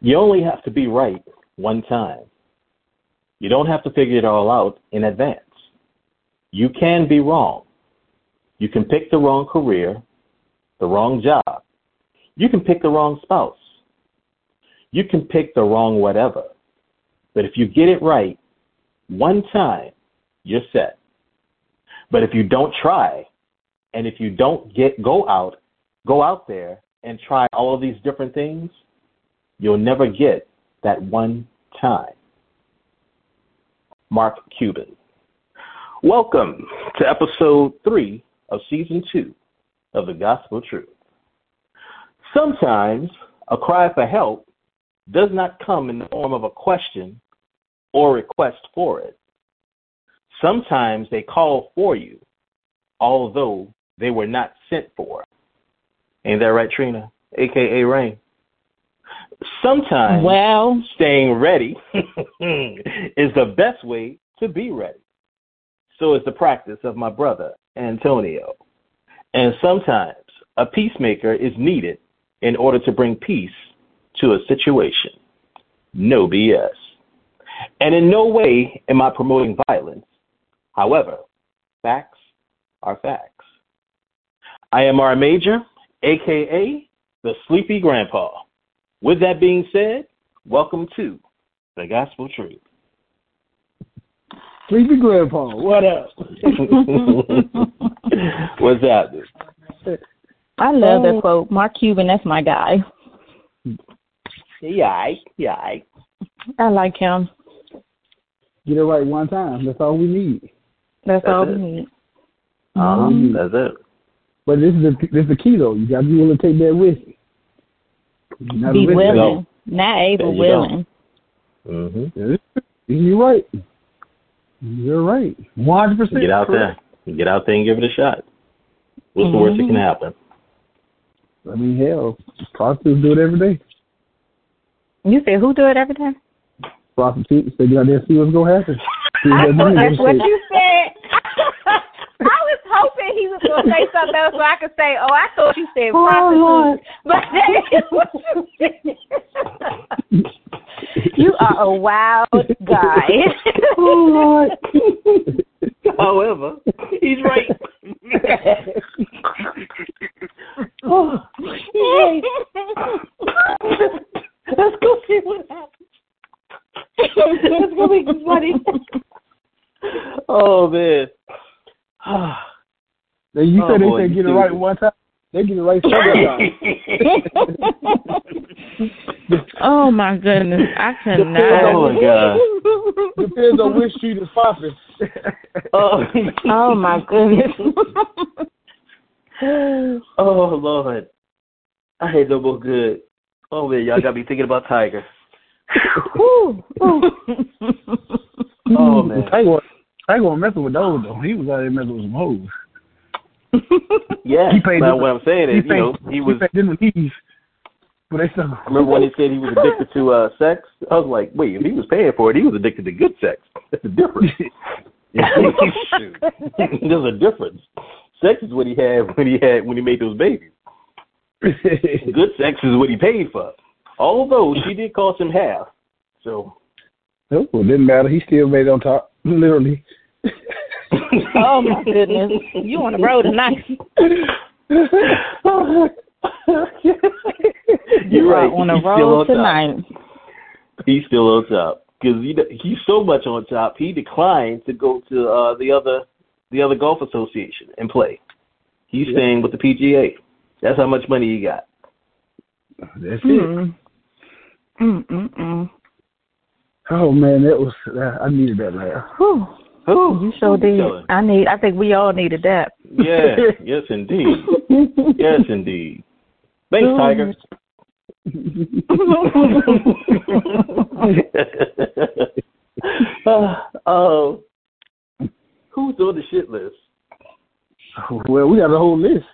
You only have to be right one time. You don't have to figure it all out in advance. You can be wrong. You can pick the wrong career, the wrong job. You can pick the wrong spouse. You can pick the wrong whatever. But if you get it right one time, you're set. But if you don't try, and if you don't get go out, go out there and try all of these different things, you'll never get that one time. Mark Cuban. Welcome to episode three of season two of the Gospel Truth. Sometimes a cry for help does not come in the form of a question or request for it. Sometimes they call for you, although they were not sent for. Ain't that right, Trina? AKA Rain. Sometimes well, staying ready is the best way to be ready. So is the practice of my brother, Antonio. And sometimes a peacemaker is needed in order to bring peace to a situation. No BS. And in no way am I promoting violence. However, facts are facts. I am R Major, aka the sleepy grandpa. With that being said, welcome to the Gospel Truth. Sleepy Grandpa, what up? What's up? I love that Oh. quote. Mark Cuban, that's my guy. Yeah, yeah. I like him. Get it right one time. That's all we need. That's, That's all it. we need. Um, that's it. But this is the this is the key though. You got to be willing to take that risk. You're not Be a willing, go. not able, There you willing. hmm. You're right. You're right. One hundred percent. Get out there. Get out there and give it a shot. What's the worst that can happen? I mean, hell, prostitutes do it every day. You say who do it every day? Prostitutes, they get out there and see what's gonna happen. See I what thought that's what you said. I was hoping he was going to say something else so I could say, oh, I thought you said Oh, prostitute. But that is what you said. you are a wild guy. Oh, Lord. However, he's right. oh, Let's go see what happens. It's going to be funny. oh man. Oh, they- you Oh, said boy, they say you get it right one time. They get it right several times. oh, my goodness. I cannot. oh cannot. my god. Depends on which street is popping. Oh. Oh, my goodness. oh Lord. I ain't no more good. Oh man, y'all got me thinking about Tiger. Whew. Oh mm. man. Tiger, wa- Tiger wasn't messing with those though. He was out there messing with some hoes. Yeah. He paid what I'm saying is, he you know, he was paid them knees, but they still. remember when he said he was addicted to uh sex? I was like, wait, if he was paying for it, he was addicted to good sex. That's a difference. There's a difference. Sex is what he had when he had when he made those babies. Good sex is what he paid for. Although she did cost him half. So Oh, well, didn't matter. He still made it on top, literally. Oh, my goodness. You on the road tonight. You're right. on the He's road on top. tonight. He's still on top because he, he's so much on top. He declined to go to uh, the other the other golf association and play. He's Yeah. staying with the PGA. That's how much money he got. That's it. Mm. Mm, mm, mm. Oh man, that was uh, I needed that laugh. Whew. Oh, You sure did. I need. I think we all needed that. Yeah. yes, indeed. Yes, indeed. Thanks, Tiger. Oh, who's on the shit list? well, we got a whole list.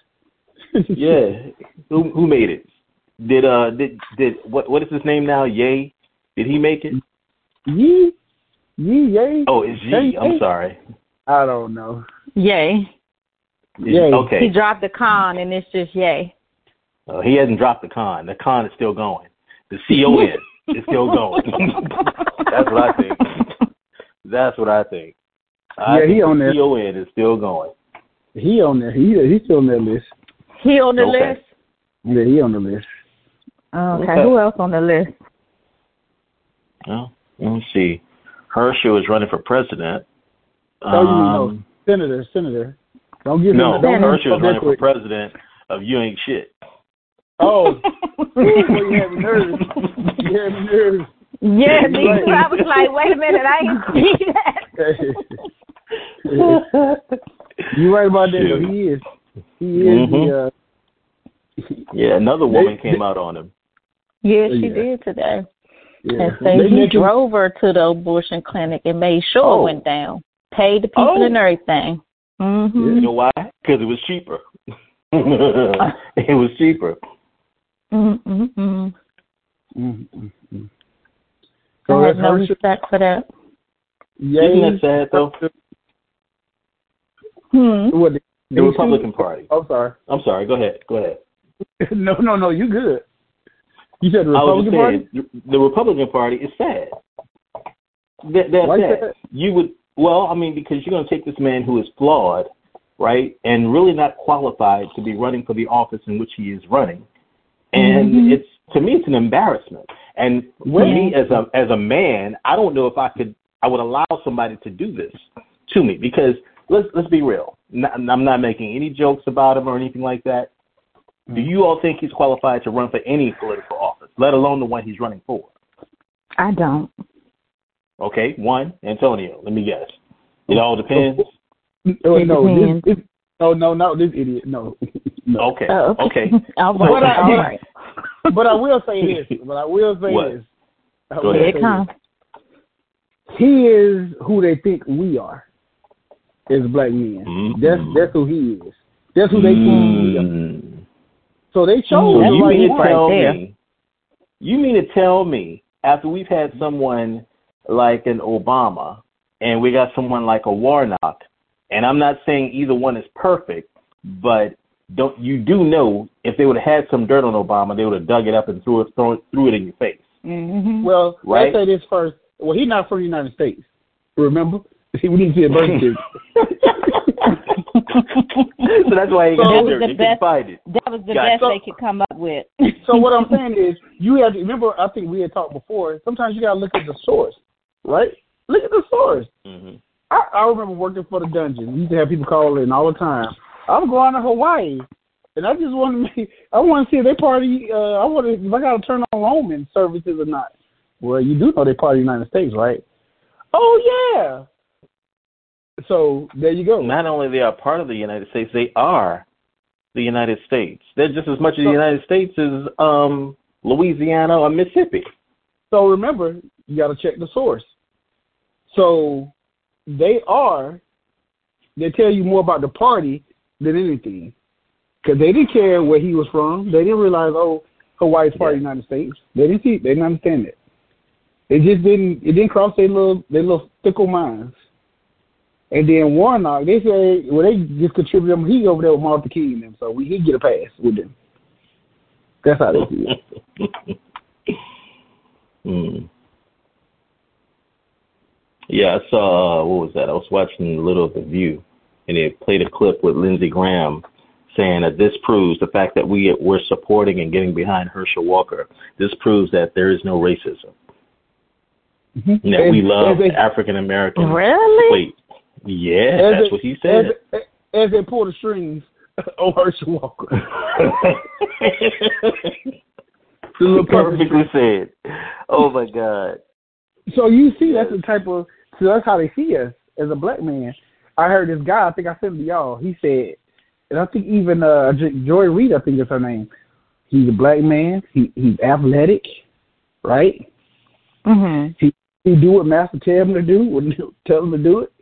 Yeah, who who made it? Did uh did did what what is his name now? Yay? Did he make it? Yee, yee, yay. Oh, it's G. I'm sorry. I don't know. Yay. It's- Yay. He dropped the con and it's just yay. Uh, he hasn't dropped the con. The con is still going. The C O N. is still going. That's what I think. That's what I think. I Yeah, he think on the there. CON is still going. He on there. He he's still on that list. He on the Okay. list. Yeah, he on the list. Okay. Okay. Who else on the list? Well, let me see. Herschel was running for president. Oh, you know, Um, senator, senator. Don't give no, him. Don't Herschel is running for president of You Ain't Shit. Oh, boy, you had me nervous. You had me nervous. Yeah, me too. I was like, wait a minute, I ain't see that. you right about that. Shoot. He is. He is the. Uh, Yeah, another woman They- came out on him. Yeah, she Yeah. did today. Yeah. And say They he making- drove her to the abortion clinic and made sure Oh. it went down. Paid the people Oh. and everything. You Mhm. know why? Because it was cheaper. it was cheaper. Mhm. Mhm. Mm, mm, mm. I So had that's no respect for that. Isn't that sad though? Hmm. What? The, The Republican Party. I'm oh, sorry. I'm sorry. Go ahead. Go ahead. no, no, no. You good? You said the I was Republican Party. saying, the, Republican Party is sad. That, sad. sad? You would, well, I mean, because you're going to take this man who is flawed, right, and really not qualified to be running for the office in which he is running, and Mhm. it's to me, it's an embarrassment. And to me, as a as a man, I don't know if I could, I would allow somebody to do this to me because let's let's be real. I'm not making any jokes about him or anything like that. Do you all think he's qualified to run for any political office, let alone the one he's running for? I don't. Okay, one, Antonio. Let me guess. It all depends. Oh, It no, depends. this, this, oh no, no, this idiot, no. no. Okay, Oh, okay. All But. I- All right. But I will say this. But I will say What? this. I Go ahead. Here it comes. He is who they think we are as black men. Mhm. That's that's who he is. That's who they think we are. Mm. So they So chose That's the you right mean to tell there. me? You mean to tell me after we've had someone like an Obama and we got someone like a Warnock, and I'm not saying either one is perfect, but don't you do know if they would have had some dirt on Obama, they would have dug it up and threw it throw it, threw it in your face. Mhm. Well, Right. let's say this first. Well, he's not from the United States. Remember? we need to see a birth certificate. so that's why he That got was dirt. the They best- couldn't find it. That was the Gotcha. best they could come up with. so what I'm saying is, you have to remember. I think we had talked before. Sometimes you gotta look at the source, right? Look at the source. hmm I, I remember working for the dungeon. We used to have people call in all the time. I'm going to Hawaii, and I just want to make. I want to see if they party. Uh, I want to. If I got to turn on roaming services or not. Well, you do know they party in the United States, right? Oh yeah. So there you go. Not only they are part of the United States, they are the United States. They're just as much of the United States as um, Louisiana or Mississippi. So remember, you got to check the source. So they are. They tell you more about the party than anything, because they didn't care where he was from. They didn't realize, oh, Hawaii's part of the United States. They didn't see. They didn't understand it. It just didn't. It didn't cross their little their little fickle minds. And then Warnock, they say, well, they just contribute him. He over there with Martin King and them, so we he get a pass with them. That's how they see it. Hmm. Yeah, I saw. Uh, what was that? I was watching a little of the View, and they played a clip with Lindsey Graham saying that this proves the fact that we we're supporting and getting behind Herschel Walker. This proves that there is no racism. And that we love African Americans. Really? Wait, yeah, As that's they- what he said. As, as they pull the strings on Herschel Walker. The little puppet Perfectly said. Oh my God. So you see, that's the type of. So that's how they see us as a black man. I heard this guy. I think I sent to y'all. He said, and I think even uh, J- Joy Reid, I think is her name. He's a black man. He he's athletic, right? Mhm. He do what Master tell him to do. When tell him to do it,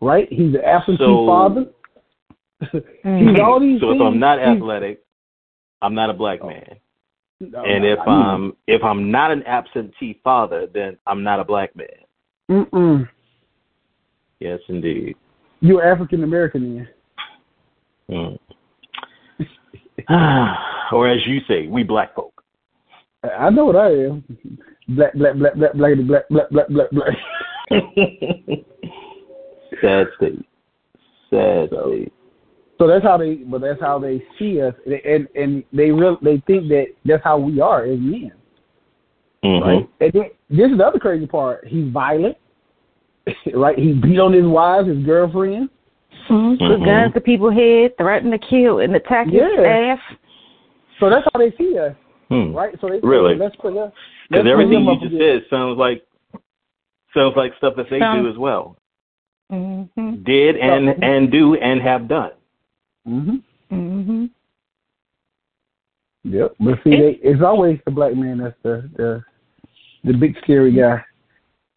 right? He's an absentee So- father. Mhm. he's all these So if. I'm not He's- athletic, I'm not a black man. No, and no, if no, um if I'm not an absentee father, then I'm not a black man. Mm-mm. Yes, indeed. you're African American Mm. or as you say, we black folk. I know what I am. black, black, black, black, black, black, black, black, black, black. Sad state. Sad state. So that's how they, but that's how they see us, and and they real they think that that's how we are as men, Mhm. right? And then, this is the other crazy part. He's violent, right? He beat on his wives, his girlfriend. Mhm. Put Mhm. guns to people's head, threaten to kill and attack his Yeah. staff. So that's how they see us, Hmm. right? So they Really? let's put us. Because everything you just said sounds like sounds like stuff that they Sounds- do as well. Mhm. Did and So- and do and have done. Mhm. Mhm. Yep. But see, they, it's always the black man that's the the the big scary guy.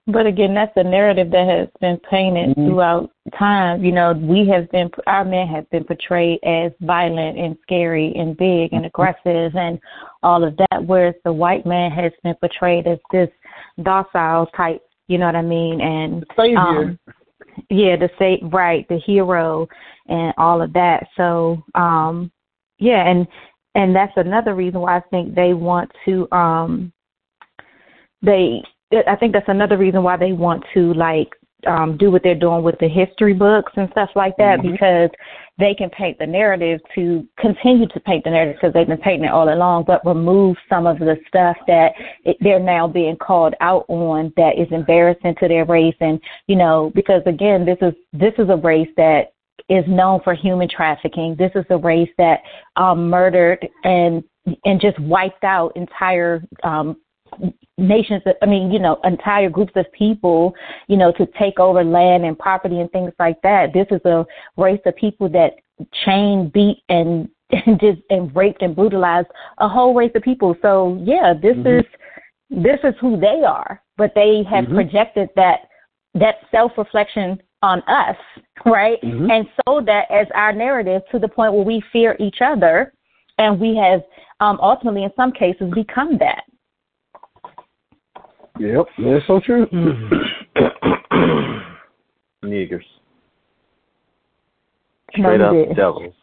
But again, that's a narrative that has been painted Mhm. throughout time. You know, we have been, our men have been portrayed as violent and scary and big and aggressive and all of that, whereas the white man has been portrayed as this docile type, you know what I mean? And, Savior. um, yeah, the say right, the hero and all of that. So, um, yeah, and, and that's another reason why I think they want to, um, they I think that's another reason why they want to like um do what they're doing with the history books and stuff like that Mhm. because they can paint the narrative to continue to paint the narrative because they've been painting it all along, but remove some of the stuff that it, they're now being called out on that is embarrassing to their race, and you know because again this is this is a race that is known for human trafficking. This is a race that um, murdered and and just wiped out entire um, nations i mean you know entire groups of people you know to take over land and property and things like that this is a race of people that chained beat and and just and raped and brutalized a whole race of people so yeah this Mhm. is this is who they are but they have Mhm. projected that that self reflection on us right Mhm. and sold that as our narrative to the point where we fear each other and we have um ultimately in some cases become that Yep, that's so true. Niggers. Straight up devils.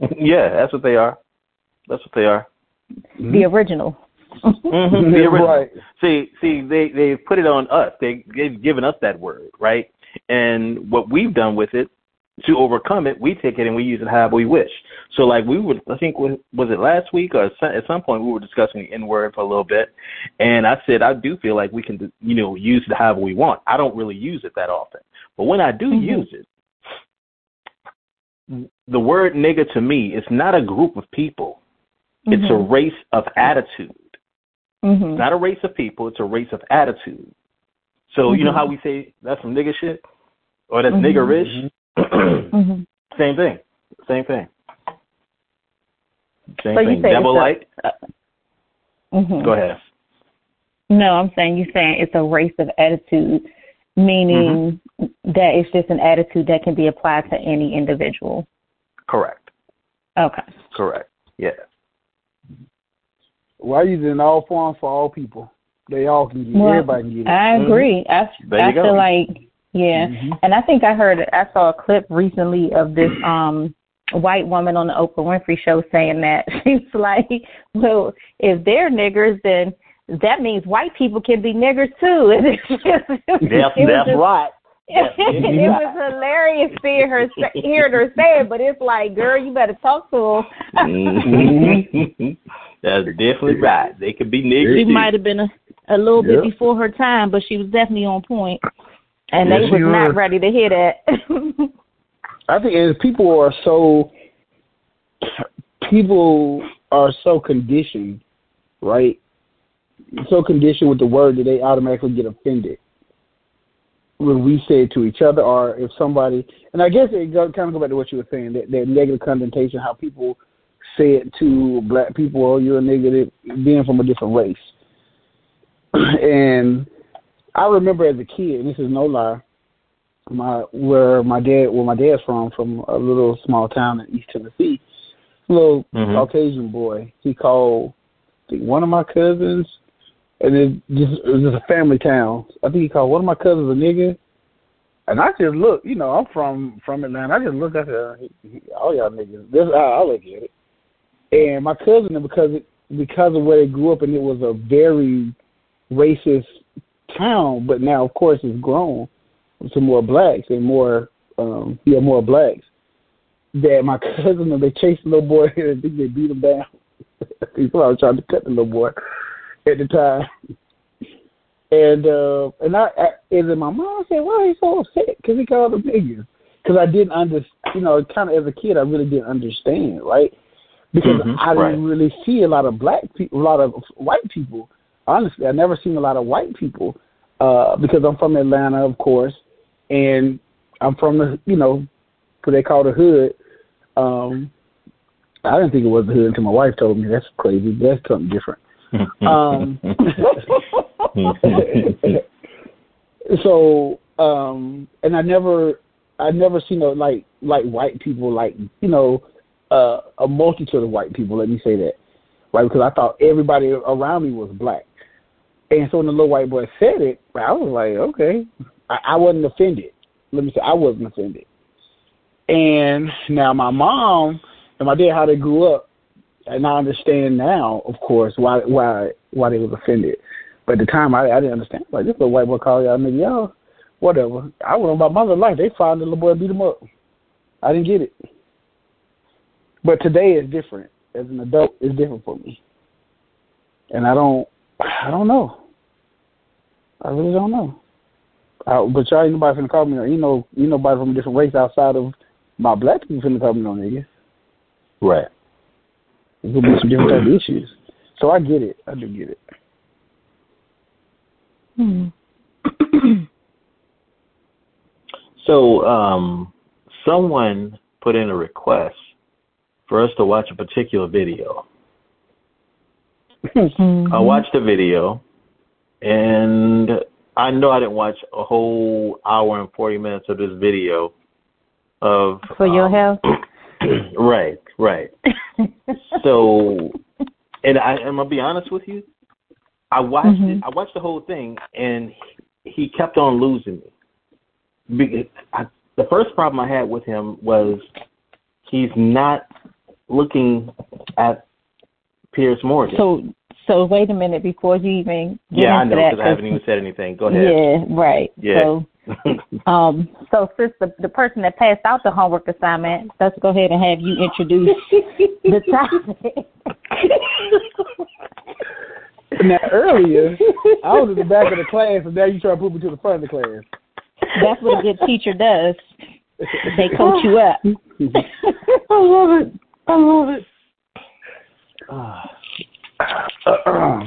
yeah, that's what they are. That's what they are. the original Mhm, the original. Right. See, see, they they put it on us. They they've given us that word, right? And what we've done with it to overcome it, we take it and we use it however we wish. So, like we would, I think was was it last week or at some point we were discussing the N word for a little bit, and I said I do feel like we can, you know, use it however we want. I don't really use it that often, but when I do Mhm. use it, the word nigger to me is not a group of people. It's a Mhm. race of attitude. Mhm. It's not a race of people, it's a race of attitude. So you know Mhm. how we say that's some nigger shit? Or that's Mhm. niggerish? Mhm. Same thing. Same thing. Same So thing. say it's Devil like Mhm. go ahead. No, I'm saying you're saying it's a race of attitude, meaning Mm-hmm. that it's just an attitude that can be applied to any individual. Correct. Okay. Correct. Yeah. Why using all forms for all people? They all can get it. Well, Everybody can get it. I Mhm. agree. I There you I go. feel like yeah, Mhm. and I think I heard I saw a clip recently of this um white woman on the Oprah Winfrey show saying that she's like, well, if they're niggers, then that means white people can be niggers too. And it's just, it was That's just- that's right. Yes, it yes. was hilarious seeing her say, hearing her say it, but it's like, girl, you better talk to them. Mhm. that's definitely right. They could be niggers. she might have been a, a little bit before her time, but she was definitely on point. And Yes, they was not ready to hear that. I think as people are so people are so conditioned, right? So conditioned with the word that they automatically get offended when we say it to each other, or if somebody. And I guess it go, kind of go back to what you were saying that, that negative connotation, how people say it to black people, "Oh, you're a negative," being from a different race. and I remember as a kid, and this is no lie, my where my dad where my dad's from from a little small town in East Tennessee. Little Mhm. Caucasian boy. He called I think one of my cousins and it just it was just a family town. I think he called one of my cousins a nigga. And I just look, you know, I'm from from Atlanta. I just looked at it, he- he- all y'all niggas. This is how I look at it. And my cousin, because it, because of where they grew up, and it was a very racist town, but now of course it's grown to more blacks and more um yeah more blacks. That my cousin and they chased the little boy and I think they beat him down. People are trying to cut the little boy at the time. And uh and I, I and then my mom said, "Why are you so upset?" Because he called him niggas. Because I didn't understand, you know, kind of as a kid, I really didn't understand, right? Because Mhm, I didn't right. really see a lot of black people, a lot of white people. Honestly, I never seen a lot of white people uh because I'm from Atlanta, of course, and I'm from the, you know, what they call the hood. Um I didn't think it was the hood until my wife told me. That's crazy. That's something different. Um, so um and I never I never seen a like like white people like you know uh a multitude of white people let me say that right because I thought everybody around me was black and so when the little white boy said it I was like okay I, I wasn't offended let me say I wasn't offended and now my mom and my dad how they grew up and I understand now of course why why why they was offended but at the time I, I didn't understand like this little white boy called y'all nigga y'all whatever. I went about my mother's life. They found the little boy beat him up. I didn't get it. But today is different. As an adult, it's different for me. And I don't, I don't know. I really don't know. I, but y'all ain't nobody finna call me. You know, you nobody from a different race outside of my black people finna call me no nigga. right. There's gonna be some different type of issues. So I get it. I do get it. Hmm. So, um, someone put in a request for us to watch a particular video. Mhm. I watched the video, and I know I didn't watch a whole hour and forty minutes of this video of For your um, health? right, right. So, and I, I'm gonna be honest with you. I watched Mhm. it. I watched the whole thing, and he kept on losing me. Because I, the first problem I had with him was he's not looking at Pierce Morgan. so, so wait a minute before you even get yeah, I into know because I haven't even said anything. Go ahead. Yeah, right. Yeah. So, um, so since the the person that passed out the homework assignment, let's go ahead and have you introduce the topic. Now earlier, I was in the back of the class, and now you try to put me to the front of the class. That's what a good teacher does. They coach you up. I love it. I love it.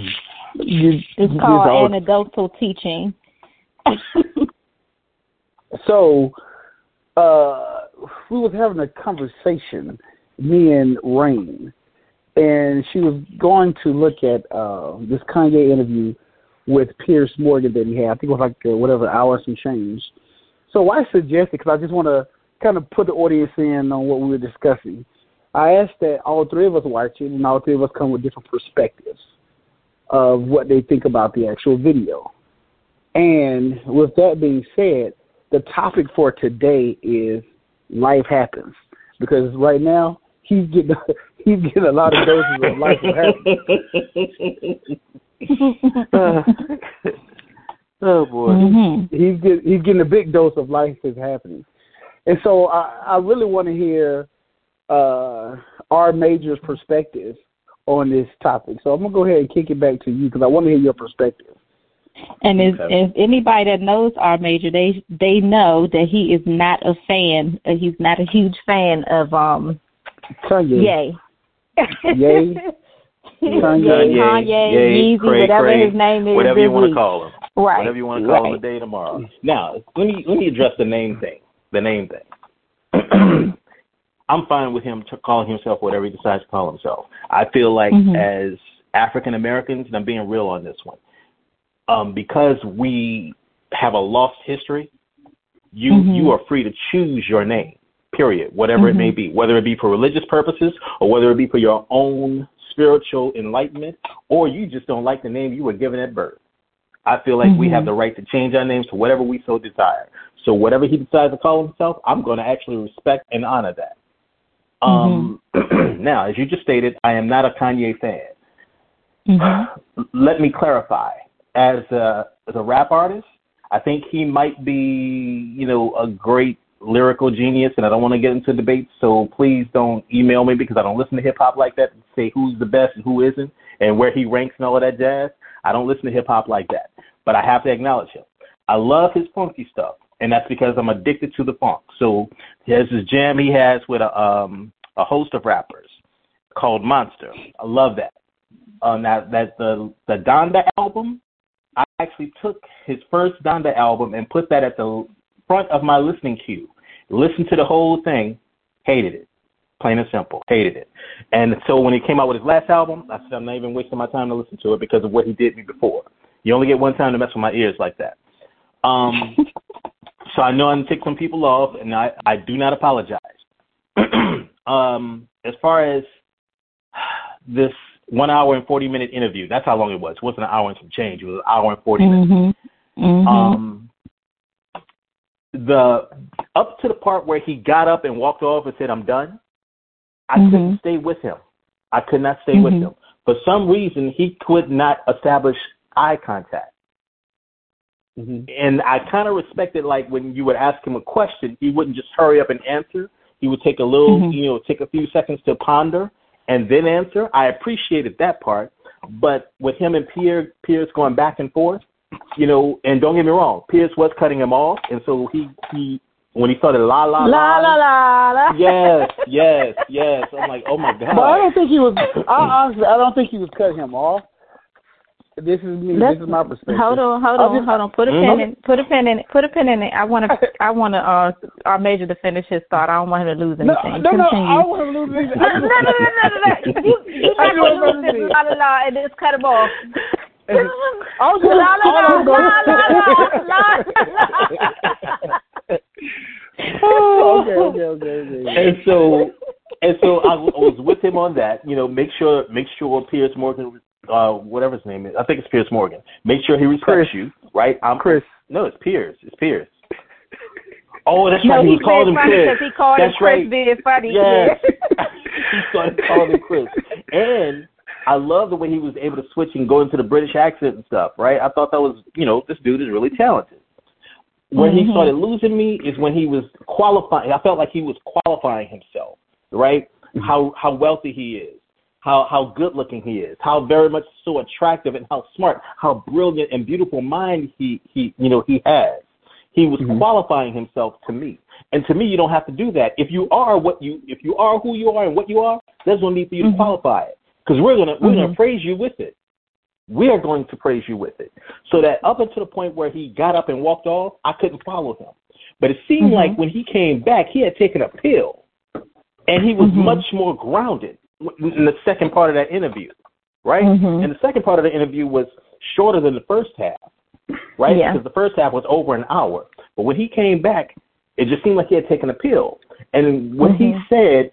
You- It's called all- anecdotal teaching. So, uh, we was having a conversation, me and Rain, and she was going to look at uh, this Kanye interview with Pierce Morgan that he had. I think it was like uh, whatever hour some change. So I suggested because I just want to kind of put the audience in on what we were discussing. I asked that all three of us watch it, and all three of us come with different perspectives of what they think about the actual video. And with that being said, the topic for today is life happens because right now he's getting he's getting a lot of doses of life happens. oh boy. hmm He's get, he's getting a big dose of life is happening, and so I, I really want to hear uh, R Major's perspective on this topic. So I'm gonna go ahead and kick it back to you because I want to hear your perspective. And if, Okay. if anybody that knows R Major, they they know that he is not a fan. Uh, he's not a huge fan of um Kanye, Yay. Yay. Kanye. Yay, Kanye, Yay, Yeezy, Cray, whatever Cray, his name is. whatever this you want to week. call him. Right. Whatever you want to call right. him today, tomorrow. Now, let me let me address the name thing. The name thing. I'm fine with him to calling himself whatever he decides to call himself. I feel like Mhm. as African Americans, and I'm being real on this one, um, because we have a lost history, you Mhm. you are free to choose your name. Period. Whatever it may Mhm. be, whether it be for religious purposes or whether it be for your own spiritual enlightenment, or you just don't like the name you were given at birth. I feel like we have the right to change our names to whatever we so desire. So whatever he decides to call himself, I'm going to actually respect and honor that. Um, now, as you just stated, I am not a Kanye fan. Mhm. Let me clarify. as a as a rap artist. I think he might be, you know, a great lyrical genius, and I don't want to get into debates. So please don't email me because I don't listen to hip hop like that. And say who's the best and who isn't, and where he ranks and all of that jazz. I don't listen to hip hop like that. But I have to acknowledge him. I love his funky stuff, and that's because I'm addicted to the funk. So there's this jam he has with a um a host of rappers called Monster. I love that. Um, that that the the Donda album. I actually took his first Donda album and put that at the front of my listening queue. Listened to the whole thing, hated it. Plain and simple, hated it. And so when he came out with his last album, I said I'm not even wasting my time to listen to it because of what he did me before. You only get one time to mess with my ears like that. Um, so I know I'm some people off, and I I do not apologize. um, as far as this one hour and 40 minute interview. That's how long it was. It wasn't an hour and some change. It was an hour and 40 mm-hmm. minutes. Mm-hmm. Um, the up to the part where he got up and walked off and said, "I'm done." I Mhm. couldn't stay with him. I could not stay with Mhm. him. For some reason, he could not establish eye contact. Mhm. And I kind of respected, like when you would ask him a question, he wouldn't just hurry up and answer. He would take a little, Mhm. you know, take a few seconds to ponder and then answer. I appreciated that part. But with him and Pierre, Pierce going back and forth, you know, and don't get me wrong, Pierce was cutting him off, and so he he when he started la la La la la la. yes, yes, yes. I'm like, oh my god. But I don't think he was. I, honestly, I don't think he was cutting him off. This is me. Let's- this is my perspective. Hold on, hold on, just- hold on. Put a Mhm. pen in. Put a pen in. Put a pen in it. I want to. I want to. Uh, R Major to finish his thought. I don't want him to lose anything. no, no. Continue. I don't want to lose anything. No, no, no, no, no, no, no. You, you I not gonna lose I'm this la la la and just cut him off. I was La la la la la la la la. okay, okay, okay, okay. and so and so I, w- I was with him on that. You know, make sure make sure Pierce Morgan, uh, whatever his name is, I think it's Pierce Morgan. Make sure he respects Chris. you, right? I'm Chris. No, it's Pierce. It's Pierce. Oh, that's No, right. He he called him Chris. he called him That's Chris right. being funny. Yes. he started calling him Chris. And I love the way he was able to switch and go into the British accent and stuff, right? I thought that was, you know, this dude is really talented. When he Mhm. started losing me is when he was qualifying. I felt like he was qualifying himself, right? How how wealthy he is, how how good looking he is, how very much so attractive and how smart, how brilliant and beautiful mind he he you know he has. He was Mhm. qualifying himself to me. And to me, you don't have to do that. If you are what you, if you are who you are and what you are, there's no need for you to Mhm. qualify it because we're gonna we're gonna Mhm. praise you with it. We are going to praise you with it. So that up until the point where he got up and walked off, I couldn't follow him. But it seemed like when he came back, he had taken a pill, and he was Mhm. much more grounded in the second part of that interview, right? Mhm. And the second part of the interview was shorter than the first half, right? Yeah. Because the first half was over an hour. But when he came back, it just seemed like he had taken a pill. And what he Mhm. said,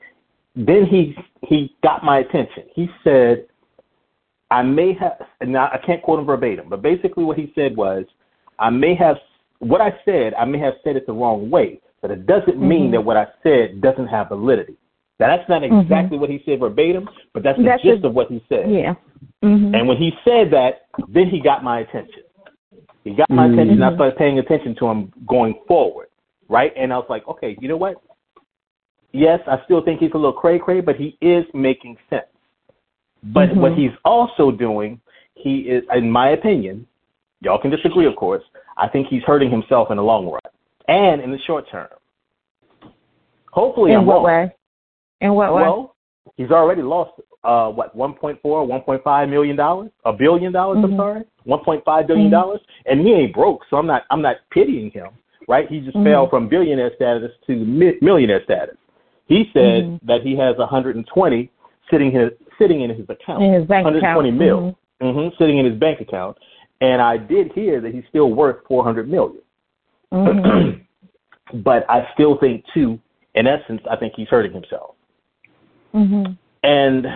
then he he got my attention. He said, "I may have." Now I can't quote him verbatim, but basically what he said was, "I may have what I said. I may have said it the wrong way, but it doesn't mean Mhm. that what I said doesn't have validity." Now that's not Mhm. exactly what he said verbatim, but that's the That's gist a- of what he said. Yeah. Mhm. And when he said that, then he got my attention. He got my attention. I started paying attention to him going forward, right? And I was like, okay, you know what? Yes, I still think he's a little cray cray, but he is making sense. But Mhm. what he's also doing, he is, in my opinion, y'all can disagree, of course. I think he's hurting himself in the long run and in the short term. Hopefully, In I'm what wrong. way? In what way? Well, he's already lost uh what 1.4 1.5 million dollars? A billion dollars i'm Mhm. sorry? 1.5 billion dollars? And he ain't broke so i'm not i'm not pitying him right? He just Mhm. fell from billionaire status to mi- millionaire status. He said Mhm. that he has 120 sitting his sitting in his account. In his bank 120 account. mil. Hmm sitting in his bank account. And i did hear that he's still worth 400 million. But i still think too in essence i think he's hurting himself Mhm. And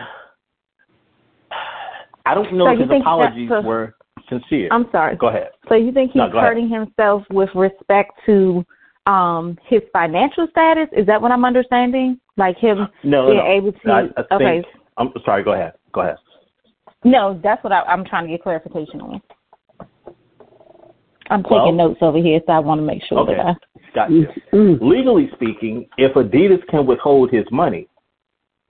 I don't know So if his apologies that's a- were sincere. I'm sorry. Go ahead. So you think he's No, go ahead. hurting himself with respect to um his financial status? Is that what I'm understanding? Like him No, being no. able to I, I okay. think, I'm sorry. Go ahead. Go ahead. No, that's what I, I'm trying to get clarification on. I'm taking well, notes over here, so I want to make sure okay. that I. Gotcha. Mm-hmm. Legally speaking, if Adidas can withhold his money,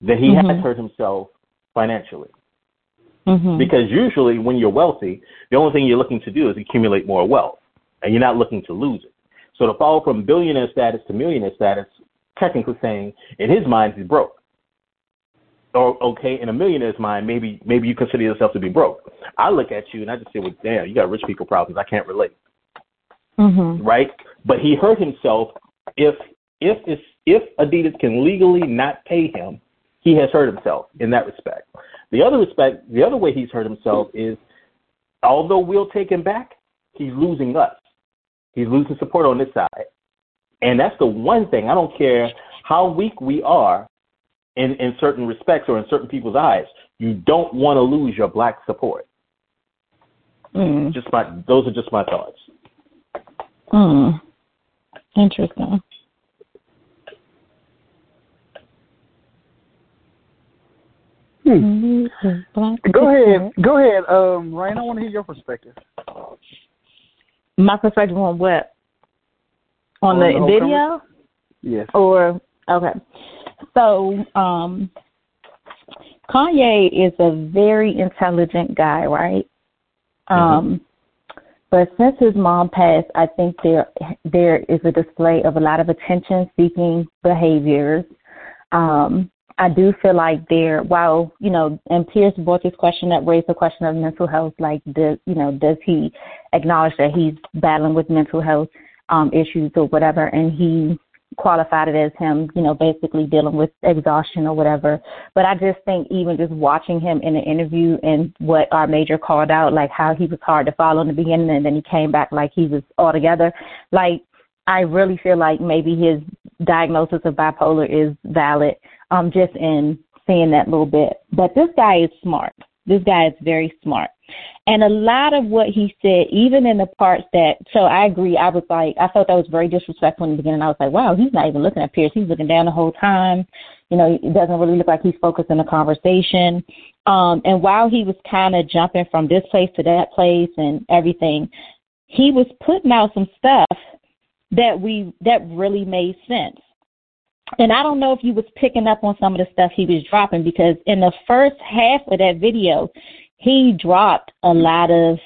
then he mm-hmm. has hurt himself financially. Mm-hmm. Because usually, when you're wealthy, the only thing you're looking to do is accumulate more wealth, and you're not looking to lose it. So to fall from billionaire status to millionaire status, technically saying, in his mind, he's broke. Or okay, in a millionaire's mind, maybe maybe you consider yourself to be broke. I look at you and I just say, well, damn, you got rich people problems. I can't relate. Mm-hmm. Right? But he hurt himself. If if if if Adidas can legally not pay him, he has hurt himself in that respect. The other respect, the other way he's hurt himself is, although we'll take him back, he's losing us. He's losing support on this side, and that's the one thing. I don't care how weak we are in in certain respects or in certain people's eyes. You don't want to lose your black support. Mm. Just my those are just my thoughts. Hmm. Interesting. Hmm. Go ahead. Go ahead, um, Ryan. I want to hear your perspective. My perspective on what? On, on the, the video? Yes. Or okay. So, um Kanye is a very intelligent guy, right? Mm-hmm. Um but since his mom passed, I think there there is a display of a lot of attention seeking behaviors. Um I do feel like there, while you know, and Pierce brought this question up, raised the question of mental health. Like, does you know, does he acknowledge that he's battling with mental health um, issues or whatever? And he qualified it as him, you know, basically dealing with exhaustion or whatever. But I just think even just watching him in the interview and what R Major called out, like how he was hard to follow in the beginning and then he came back like he was all together. Like I really feel like maybe his diagnosis of bipolar is valid um, just in seeing that little bit. But this guy is smart. This guy is very smart. And a lot of what he said, even in the parts that, so I agree, I was like, I felt that was very disrespectful in the beginning. I was like, wow, he's not even looking at Pierce. He's looking down the whole time. You know, it doesn't really look like he's focused on the conversation. Um, and while he was kind of jumping from this place to that place and everything, he was putting out some stuff that we, that really made sense. And I don't know if you was picking up on some of the stuff he was dropping because in the first half of that video, he dropped a lot of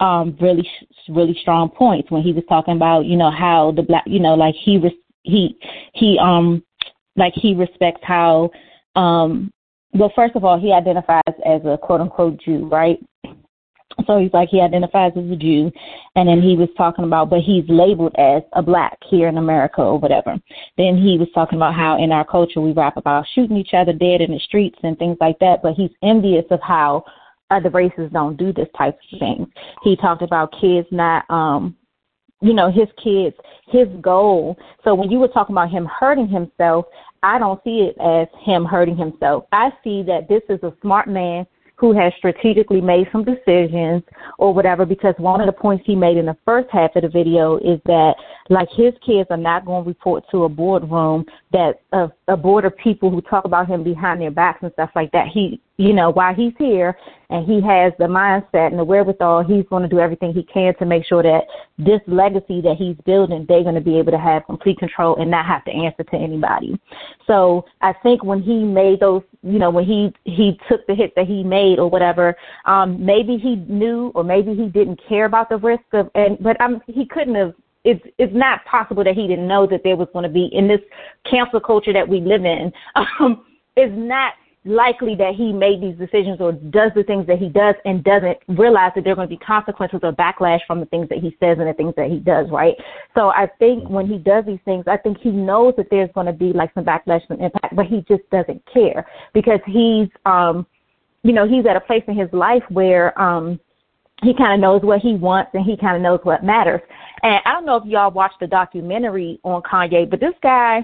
um really really strong points when he was talking about you know how the black you know like he was he he um like he respects how um well first of all he identifies as a quote unquote Jew right so he's like he identifies as a Jew, and then he was talking about, but he's labeled as a black here in America or whatever. Then he was talking about how in our culture we rap about shooting each other dead in the streets and things like that, but he's envious of how other races don't do this type of thing. He talked about kids not um you know, his kids, his goal. So when you were talking about him hurting himself, I don't see it as him hurting himself. I see that this is a smart man who has strategically made some decisions or whatever because one of the points he made in the first half of the video is that like his kids are not going to report to a boardroom that a board of people who talk about him behind their backs and stuff like that. He you know while he's here and he has the mindset and the wherewithal he's going to do everything he can to make sure that this legacy that he's building they're going to be able to have complete control and not have to answer to anybody. So i think when he made those you know when he he took the hit that he made or whatever um maybe he knew or maybe he didn't care about the risk of and but um he couldn't have it's it's not possible that he didn't know that there was going to be in this cancel culture that we live in um it's not likely that he made these decisions or does the things that he does and doesn't realize that there are going to be consequences or backlash from the things that he says and the things that he does, right? So I think when he does these things, I think he knows that there's going to be like some backlash and impact, but he just doesn't care because he's, um, you know, he's at a place in his life where, um, he kind of knows what he wants and he kind of knows what matters. And I don't know if y'all watched the documentary on Kanye, but this guy,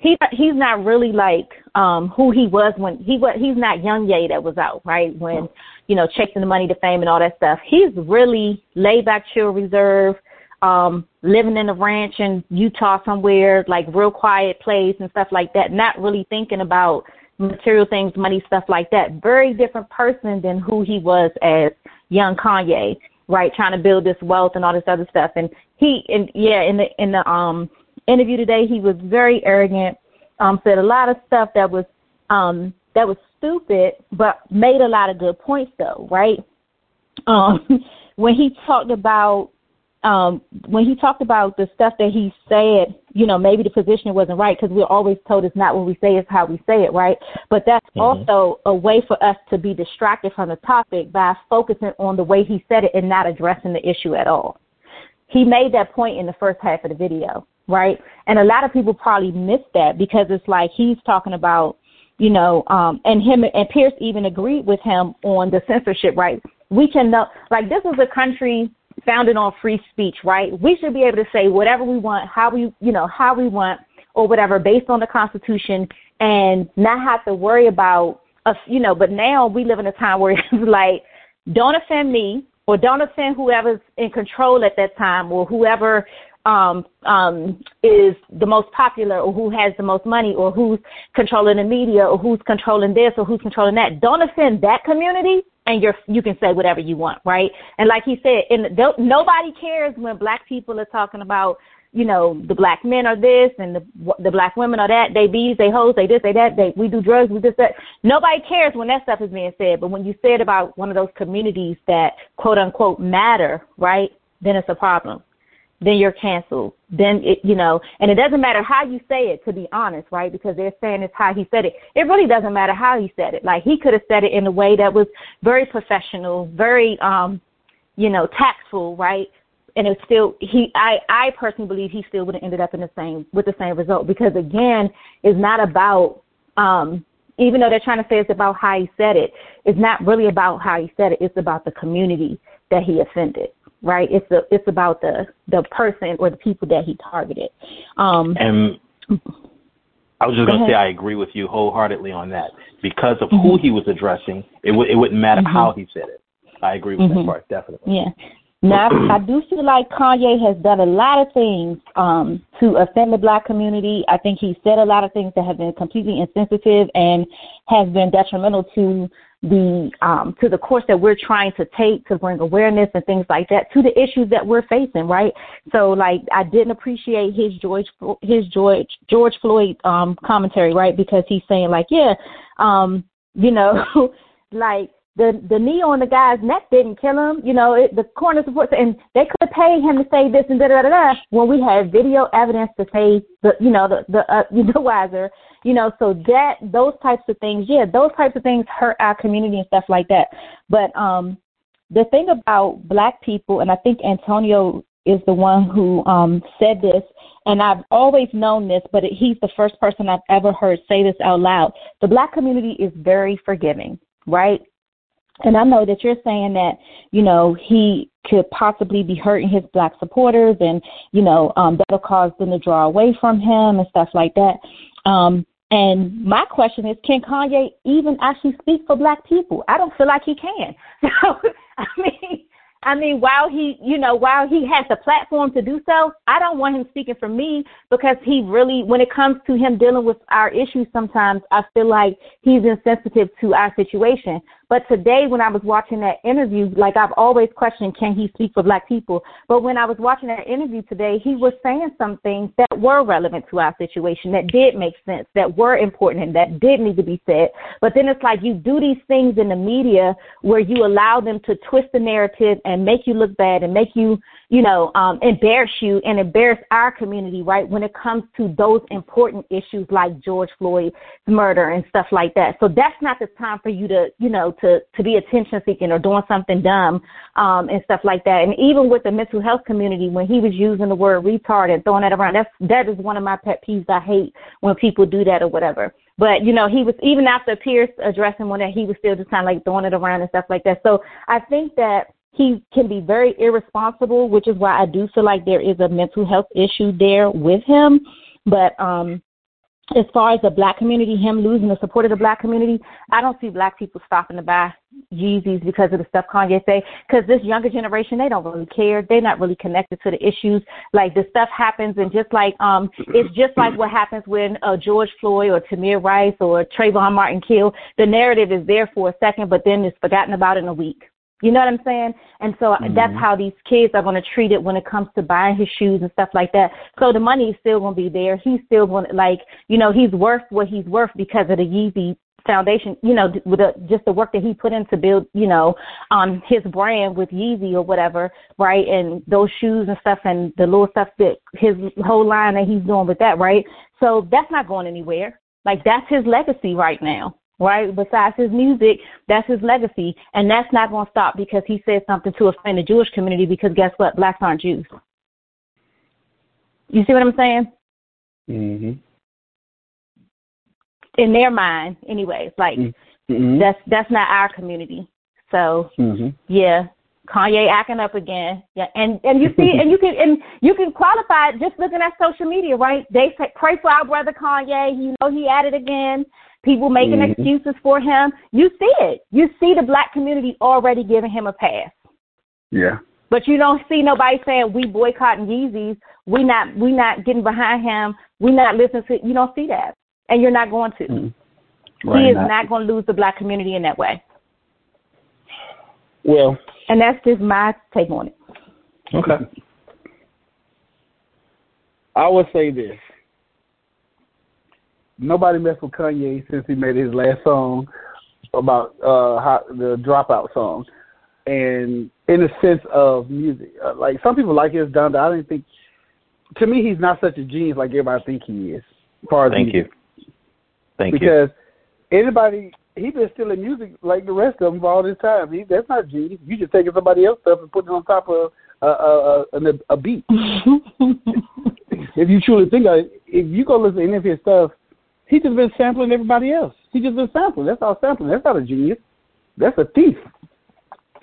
he he's not really like um who he was when he was he's not young Ye that was out right when you know chasing the money the fame and all that stuff he's really laid back chill reserve um living in a ranch in utah somewhere like real quiet place and stuff like that not really thinking about material things money stuff like that very different person than who he was as young kanye right? Trying to build this wealth and all this other stuff. And he, and yeah, in the in the um interview today, he was very arrogant. Um, said a lot of stuff that was um that was stupid, but made a lot of good points though, right? Um, when he talked about um, when he talked about the stuff that he said, you know, maybe the position wasn't right because we're always told it's not what we say, it's how we say it, right? But that's mm-hmm. also a way for us to be distracted from the topic by focusing on the way he said it and not addressing the issue at all. He made that point in the first half of the video, right? And a lot of people probably missed that because it's like he's talking about, you know, um, and him and Pierce even agreed with him on the censorship, right? We can know, like, this is a country founded on free speech, right? We should be able to say whatever we want, how we, you know, how we want or whatever based on the Constitution and not have to worry about us, you know, but now we live in a time where it's like, don't offend me or don't offend whoever's in control at that time or whoever um, um, is the most popular or who has the most money or who's controlling the media or who's controlling this or who's controlling that. Don't offend that community and you're you can say whatever you want, right? And like he said, and nobody cares when black people are talking about, you know, the black men are this and the the black women are that. They bees, they hoes, they this, they that. They we do drugs, we this that. Nobody cares when that stuff is being said. But when you say it about one of those communities that quote unquote matter, right? Then it's a problem then you're canceled. Then it, you know, and it doesn't matter how you say it, to be honest, right? Because they're saying it's how he said it. It really doesn't matter how he said it. Like he could have said it in a way that was very professional, very, um, you know, tactful, right? And it's still he. I I personally believe he still would have ended up in the same with the same result because again, it's not about um even though they're trying to say it's about how he said it, it's not really about how he said it. It's about the community that he offended right? It's the it's about the the person or the people that he targeted. Um, and I was just going to say I agree with you wholeheartedly on that because of mm-hmm. who he was addressing. It would it wouldn't matter mm-hmm. how he said it. I agree with mm-hmm. that part definitely. Yeah. Now, I do feel like Kanye has done a lot of things um, to offend the black community. I think he said a lot of things that have been completely insensitive and has been detrimental to the um, to the course that we're trying to take to bring awareness and things like that to the issues that we're facing, right? So like I didn't appreciate his George his George George Floyd um, commentary, right? Because he's saying like, yeah, um, you know, like the the knee on the guy's neck didn't kill him. You know, it, the corner support and they could pay him to say this and da da da da when we have video evidence to say the you know the the uh, know wiser. You know, so that those types of things, yeah, those types of things hurt our community and stuff like that. But um the thing about black people, and I think Antonio is the one who um said this, and I've always known this, but it, he's the first person I've ever heard say this out loud. The black community is very forgiving, right? And I know that you're saying that, you know, he could possibly be hurting his black supporters and, you know, um, that'll cause them to draw away from him and stuff like that. Um, and my question is, can Kanye even actually speak for black people? I don't feel like he can. So, I mean, I mean, while he, you know, while he has the platform to do so, I don't want him speaking for me because he really, when it comes to him dealing with our issues, sometimes I feel like he's insensitive to our situation. But today, when I was watching that interview, like I've always questioned, can he speak for black people? But when I was watching that interview today, he was saying some things that were relevant to our situation, that did make sense, that were important, and that did need to be said. But then it's like you do these things in the media where you allow them to twist the narrative and make you look bad and make you you know, um, embarrass you and embarrass our community, right, when it comes to those important issues like George Floyd's murder and stuff like that. So that's not the time for you to, you know, to, to be attention seeking or doing something dumb um, and stuff like that. And even with the mental health community, when he was using the word retard and throwing that around, that's, that is one of my pet peeves. I hate when people do that or whatever. But you know, he was even after Pierce addressing one that he was still just kind of like throwing it around and stuff like that. So I think that he can be very irresponsible, which is why I do feel like there is a mental health issue there with him. But um as far as the black community, him losing the support of the black community, I don't see black people stopping to buy Yeezys because of the stuff Kanye say. Because this younger generation, they don't really care. They're not really connected to the issues. Like the stuff happens, and just like um, it's just like what happens when uh, George Floyd or Tamir Rice or Trayvon Martin kill. The narrative is there for a second, but then it's forgotten about in a week You know what I'm saying? And so mm-hmm. that's how these kids are going to treat it when it comes to buying his shoes and stuff like that. So the money is still going to be there. He's still going to like, you know, he's worth what he's worth because of the Yeezy foundation, you know, with the, just the work that he put in to build, you know, um, his brand with Yeezy or whatever, right? And those shoes and stuff and the little stuff that his whole line that he's doing with that, right? So that's not going anywhere. Like that's his legacy right now, right? Besides his music, that's his legacy. And that's not going to stop because he said something to offend the Jewish community because guess what? Blacks aren't Jews. You see what I'm saying? Mhm in their mind anyways like mm-hmm. that's that's not our community so mm-hmm. yeah Kanye acting up again. Yeah, and and you see, and you can and you can qualify it just looking at social media, right? They say pray for our brother Kanye. You know he at it again. People making mm-hmm. excuses for him. You see it. You see the black community already giving him a pass. Yeah. But you don't see nobody saying we boycotting Yeezys. We not we not getting behind him. We not listening to. You don't see that and you're not going to. Mm. Right, he is not, not going to lose the black community in that way. Well, and that's just my take on it. Okay. I would say this. Nobody messed with Kanye since he made his last song about uh how, the dropout song. And in the sense of music, uh, like some people like his done. I don't think. To me, he's not such a genius like everybody think he is. As far as Thank music. you. Thank because you. Because anybody he been stealing music like the rest of them for all this time. He, that's not genius. You just taking somebody else's stuff and putting it on top of a a, a, a beat. if you truly think of it, if you go listen to any of his stuff, he just been sampling everybody else. He just been sampling. That's all sampling. That's not a genius. That's a thief.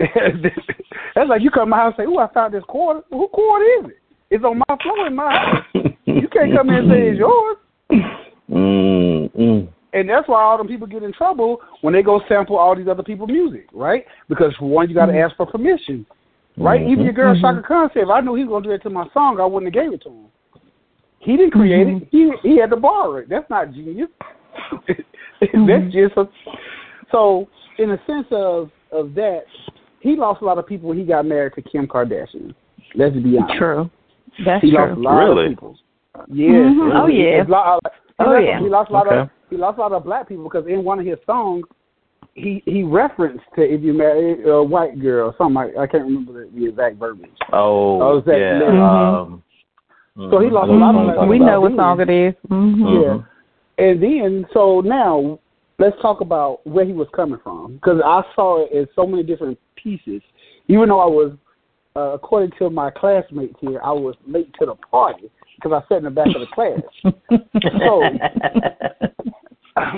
that's like you come to my house and say, "Ooh, I found this quarter. Who quarter is it? It's on my floor in my house. you can't come in and say it's yours." Mm-mm. And that's why all them people get in trouble when they go sample all these other people's music, right? Because for one, you got to mm-hmm. ask for permission, right? Mm-hmm. Even your girl mm-hmm. Chaka Khan said, if I knew he was going to do that to my song, I wouldn't have gave it to him. He didn't create it. Mm-hmm. He he had to borrow it. That's not genius. Mm-hmm. That's just a, so. In a sense of of that, he lost a lot of people when he got married to Kim Kardashian. Let's be honest. True. That's he true. lost a lot really? of people. Yes. Oh yeah. He oh lost, yeah. He lost a lot okay. of he lost a lot of black people because in one of his songs, he he referenced to if you marry a white girl, something like, I can't remember the, the exact verbiage. Oh, oh exact yeah. lyric. Um, so he lost a lot of mm-hmm. We know what song it is. Mm-hmm. Yeah, and then so now let's talk about where he was coming from because I saw it in so many different pieces. Even though I was, uh, according to my classmates here, I was late to the party because I sat in the back of the class. so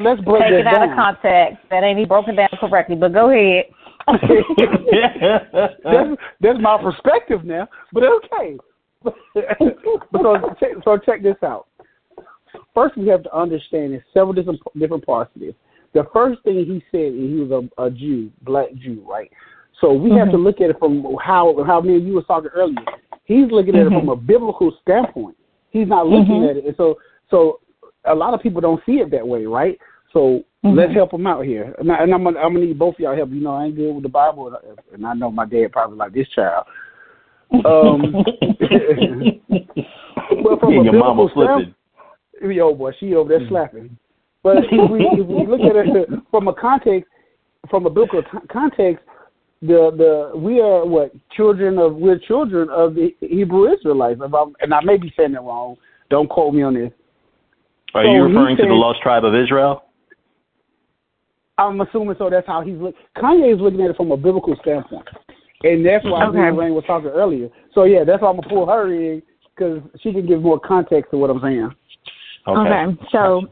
let's break Take that it out of context. That ain't even broken down correctly, but go ahead. that's, that's my perspective now, but okay. So, so check this out. First, we have to understand there's several different different parts of this. The first thing he said, he was a, a Jew, black Jew, right? So we mm-hmm. have to look at it from how how me and you were talking earlier. He's looking at mm-hmm. it from a biblical standpoint. He's not looking mm-hmm. at it. And so so a lot of people don't see it that way, right? So mm-hmm. let's help him out here. And, I, and I'm gonna, I'm gonna need both of y'all help. You know, I ain't good with the Bible, and I know my dad probably like this child. Um, but from yeah, a your mama flipping. Yo, boy, she over there slapping. But if we if we look at it from a context, from a biblical t- context, the the we are what children of we're children of the Hebrew Israelites. If I'm, and I may be saying it wrong. Don't quote me on this. Are So you he referring to the lost tribe of Israel? I'm assuming so. That's how he's look. Kanye is looking at it from a biblical standpoint, and that's why Okay. okay. Rain was talking earlier. So yeah, that's why I'm gonna pull her in because she can give more context to what I'm saying. Okay. So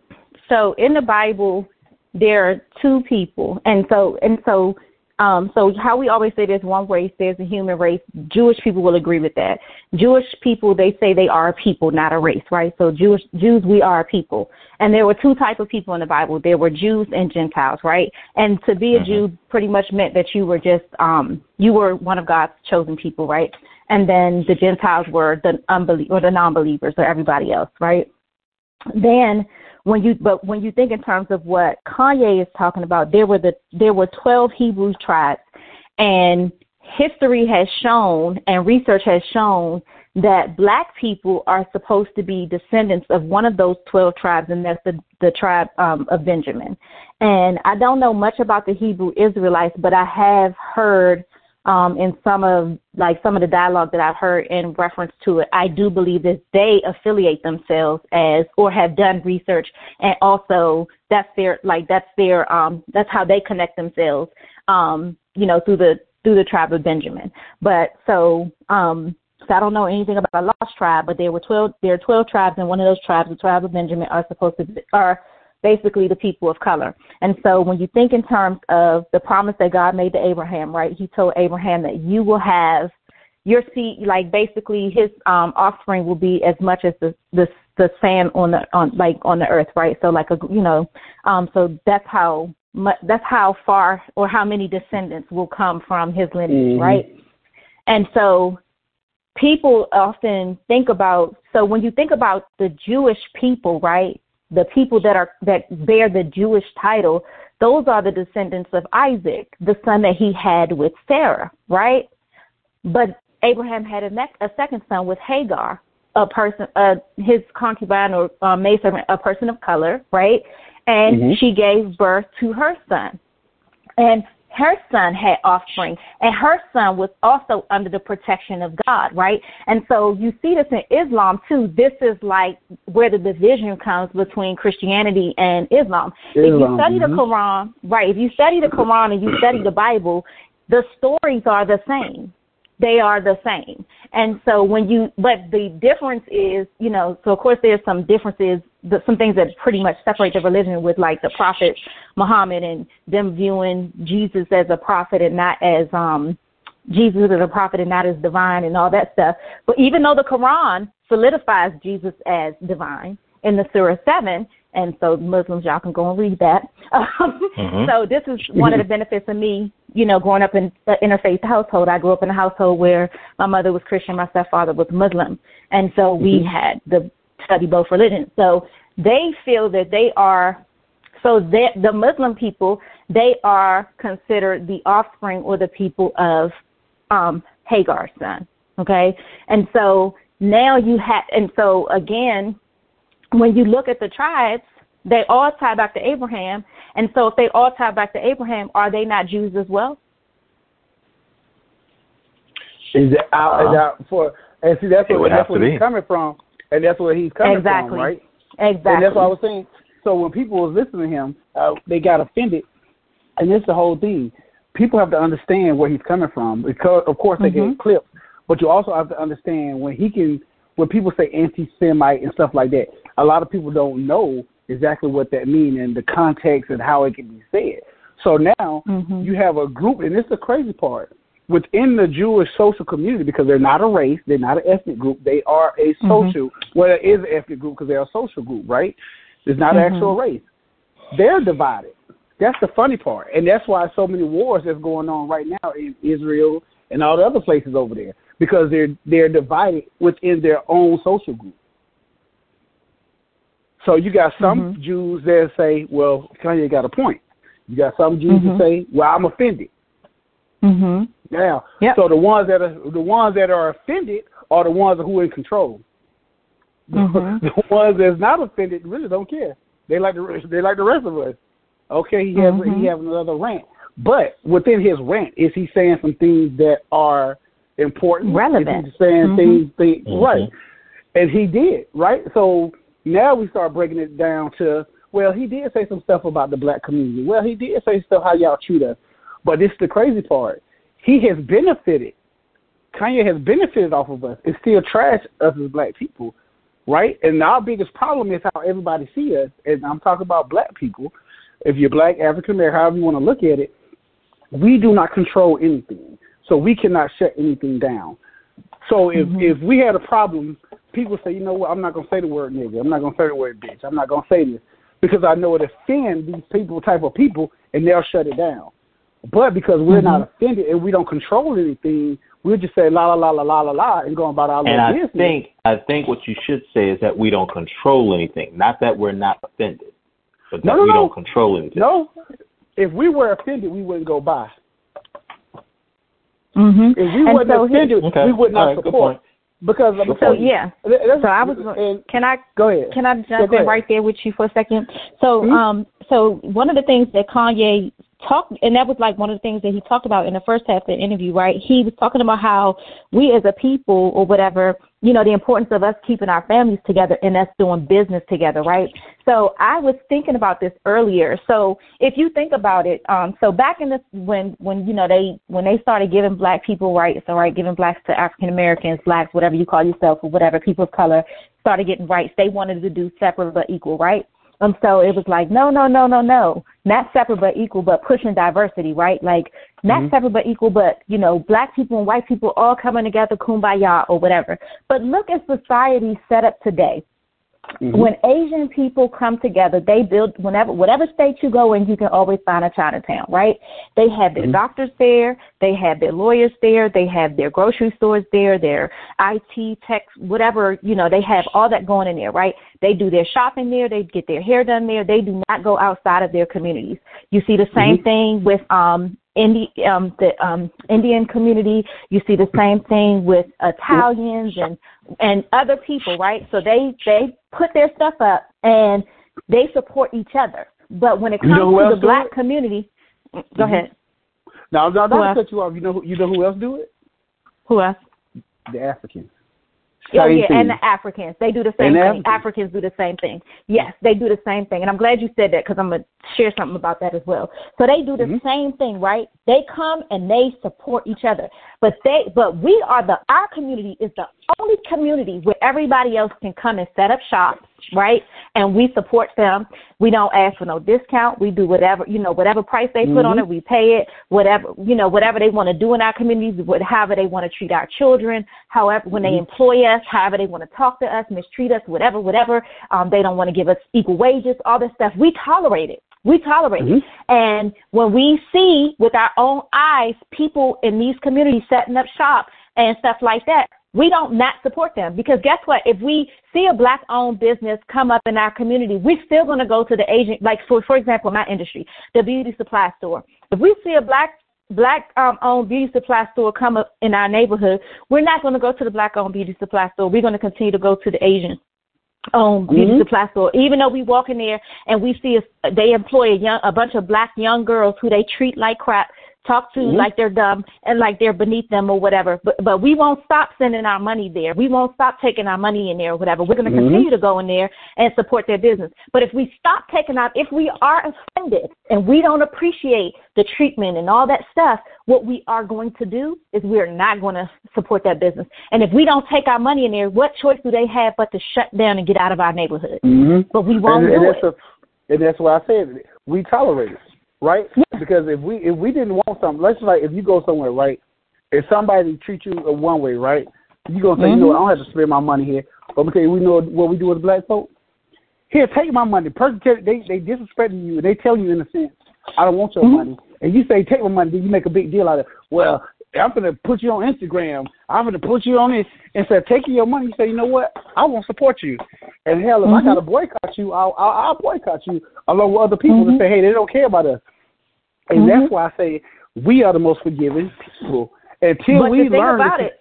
so in the Bible there are two people and so and so um so how we always say there's one race, there's a human race. Jewish people will agree with that. Jewish people they say they are a people, not a race, right? So Jewish Jews we are a people. And there were two types of people in the Bible. There were Jews and Gentiles, right? And to be a Mhm. Jew pretty much meant that you were just um you were one of God's chosen people, right? And then the Gentiles were the unbelie- or the non-believers or everybody else, right? then when you but when you think in terms of what Kanye is talking about, there were the there were twelve Hebrew tribes, And history has shown and research has shown that black people are supposed to be descendants of one of those 12 tribes, and that's the, the tribe um, of Benjamin. And I don't know much about the Hebrew Israelites, but I have heard um, in some of like some of the dialogue that I've heard in reference to it, I do believe that they affiliate themselves as or have done research, and also that's their like that's their um, that's how they connect themselves, um, you know, through the through the tribe of Benjamin. But so um, so I don't know anything about the lost tribe, but there were twelve there are twelve tribes, and one of those tribes, the tribe of Benjamin, are supposed to be, are basically the people of color. And so when you think in terms of the promise that God made to Abraham, right? He told Abraham that you will have your seed, like basically his um offspring will be as much as the the the sand on the on like on the earth, right? So like a you know, um so that's how much that's how far or how many descendants will come from his lineage, mm-hmm. right? And so people often think about so when you think about the Jewish people, right? The people that are that bear the Jewish title, those are the descendants of Isaac, the son that he had with Sarah, right? But Abraham had a, ne- a second son with Hagar, a person, uh, his concubine or uh, maidservant, a person of color, right? And mm-hmm. she gave birth to her son. And her son had offspring, and her son was also under the protection of God, right? And so you see this in Islam too. This is like where the division comes between Christianity and Islam. Islam. If you study mm-hmm. the Quran, right? If you study the Quran and you study the Bible, the stories are the same they are the same. And so when you, but the difference is, you know, so of course there's some differences, some things that pretty much separate the religion with like the prophet Muhammad and them viewing Jesus as a prophet and not as, um, Jesus as a prophet and not as divine and all that stuff. But even though the Quran solidifies Jesus as divine in the Surah 7, and so Muslims, y'all can go and read that. Um, mm-hmm. So this is one of the benefits of me, you know, growing up in an interfaith household. I grew up in a household where my mother was Christian, my stepfather was Muslim, and so mm-hmm. we had the study both religions. So they feel that they are, so that the Muslim people, they are considered the offspring or the people of um, Hagar's son. Okay, and so now you have, and so again, when you look at the tribes, they all tie back to Abraham. And so if they all tie back to Abraham, are they not Jews as well? Is it out, uh, out for and see that's where that's where he's coming from. And that's where he's coming exactly. from, right? Exactly. And that's what I was saying. So when people was listening to him, uh, they got offended. And this is the whole thing. People have to understand where he's coming from. Because of course they mm-hmm. get clipped, but you also have to understand when he can when people say anti Semite and stuff like that, a lot of people don't know exactly what that means and the context and how it can be said. So now mm-hmm. you have a group, and this is the crazy part within the Jewish social community because they're not a race, they're not an ethnic group, they are a mm-hmm. social. Mm-hmm. Well, it is an ethnic group because they're a social group, right? It's not mm-hmm. an actual race. They're divided. That's the funny part, and that's why so many wars that's going on right now in Israel and all the other places over there because they're they're divided within their own social group. So you got some mm-hmm. Jews that say, "Well, Kanye got a point." You got some Jews mm-hmm. that say, "Well, I'm offended." Mhm. Now, yep. so the ones that are the ones that are offended are the ones who are in control. Mm-hmm. the ones that's not offended really don't care. They like the they like the rest of us. Okay, he has mm-hmm. he has another rant, but within his rant, is he saying some things that are important, relevant, is he saying mm-hmm. things, things mm-hmm. right? And he did right. So now we start breaking it down to, well, he did say some stuff about the black community. Well, he did say stuff how y'all treat us. But this is the crazy part. He has benefited. Kanye has benefited off of us. It's still trash us as black people, right? And our biggest problem is how everybody see us. And I'm talking about black people. If you're black, African American, however you want to look at it, we do not control anything. So we cannot shut anything down. So if mm-hmm. if we had a problem people say, you know what, I'm not gonna say the word nigga, I'm not gonna say the word bitch, I'm not gonna say this because I know it offends these people type of people and they'll shut it down. But because we're mm-hmm. not offended and we don't control anything, we'll just say la la la la la la la and go about our and little I business. think I think what you should say is that we don't control anything, not that we're not offended, but that no, no, we no. don't control anything. No, if we were offended, we wouldn't go by. Mm-hmm. If we And wouldn't so he- Okay. we would not right, support. Because let me So yeah. that's- So I was. and Can I go ahead. Can I Yeah, jump go in ahead. right there with you for a second? So, Mhm. um, so one of the things that Kanye talked, and that was like one of the things that he talked about in the first half of the interview, right? He was talking about how we as a people or whatever, you know, the importance of us keeping our families together and us doing business together, right? So I was thinking about this earlier. So if you think about it, um, so back in the when when you know they when they started giving black people rights, all right, giving blacks to African Americans, blacks, whatever you call yourself or whatever, people of color started getting rights. They wanted to do separate but equal, right? Um, so it was like, no, no, no, no, no, not separate but equal, but pushing diversity, right? Like not Mhm. separate but equal, but you know, black people and white people all coming together, kumbaya or whatever. But look at society set up today. Mhm. When Asian people come together, they build whenever whatever state you go in, you can always find a Chinatown, right? They have their Mhm. doctors there, they have their lawyers there, they have their grocery stores there, their IT tech, whatever, you know, they have all that going in there, right? They do their shopping there, they get their hair done there, they do not go outside of their communities. You see the same Mhm. thing with um Indi- um, the um, Indian community. You see the same thing with Italians and and other people, right? So they they put their stuff up and they support each other. But when it You comes know to the black it? community, go Mhm. ahead. Now, now, not to cut you off. You know, who, you know who else do it? Who else? The Africans. Oh yeah, thing. and the Africans, they do the same And thing. Africans. Africans do the same thing. Yes, they do the same thing, and I'm glad you said that because I'm gonna share something about that as well. So they do the Mhm. same thing, right? They come and they support each other, but they, but we are the our community is the only community where everybody else can come and set up shop, right? And we support them. We don't ask for no discount. We do whatever you know, whatever price they put on Mhm. it, we pay it. Whatever you know, whatever they want to do in our communities, what- however they want to treat our children, however when they Mhm. employ us, however they want to talk to us, mistreat us, whatever, whatever. Um, they don't want to give us equal wages, all this stuff. We tolerate it. We tolerate it. Mhm. And when we see with our own eyes people in these communities setting up shop and stuff like that, we don't not support them because guess what? If we see a black owned business come up in our community, we're still going to go to the agent. Like for for example, my industry, the beauty supply store. If we see a black black um, owned beauty supply store come up in our neighborhood, we're not going to go to the black owned beauty supply store. We're going to continue to go to the Asian owned beauty Mhm. supply store. Even though we walk in there and we see a, they employ a young a bunch of black young girls who they treat like crap, talk to Mhm. like they're dumb and like they're beneath them or whatever. But but we won't stop sending our money there. We won't stop taking our money in there or whatever. We're going to Mhm. continue to go in there and support their business. But if we stop taking out, if we are offended and we don't appreciate the treatment and all that stuff, what we are going to do is we are not going to support that business. And if we don't take our money in there, what choice do they have but to shut down and get out of our neighborhood? Mhm. But we won't and, and do that's it. A, and that's why I said we tolerate it, right? Because if we if we didn't want something, let's just like if you go somewhere, right? If somebody treats you a one way, right? You gonna say, you know, I don't have to spend my money here. But because we know what we do with black folk. Here, take my money. Person, they they disrespecting you, and they tell you in a sense, I don't want your Mhm. money. And you say, take my money. Then you make a big deal out of it. Well, I'm gonna put you on Instagram. I'm gonna put you on this. Instead of taking your money, you say, you know what? I won't support you. And hell, if I Mhm. gotta boycott you, I'll, I'll, I'll boycott you along with other people Mhm. to say, hey, they don't care about us. And Mhm. that's why I say we are the most forgiving people until but we the thing learn. about it,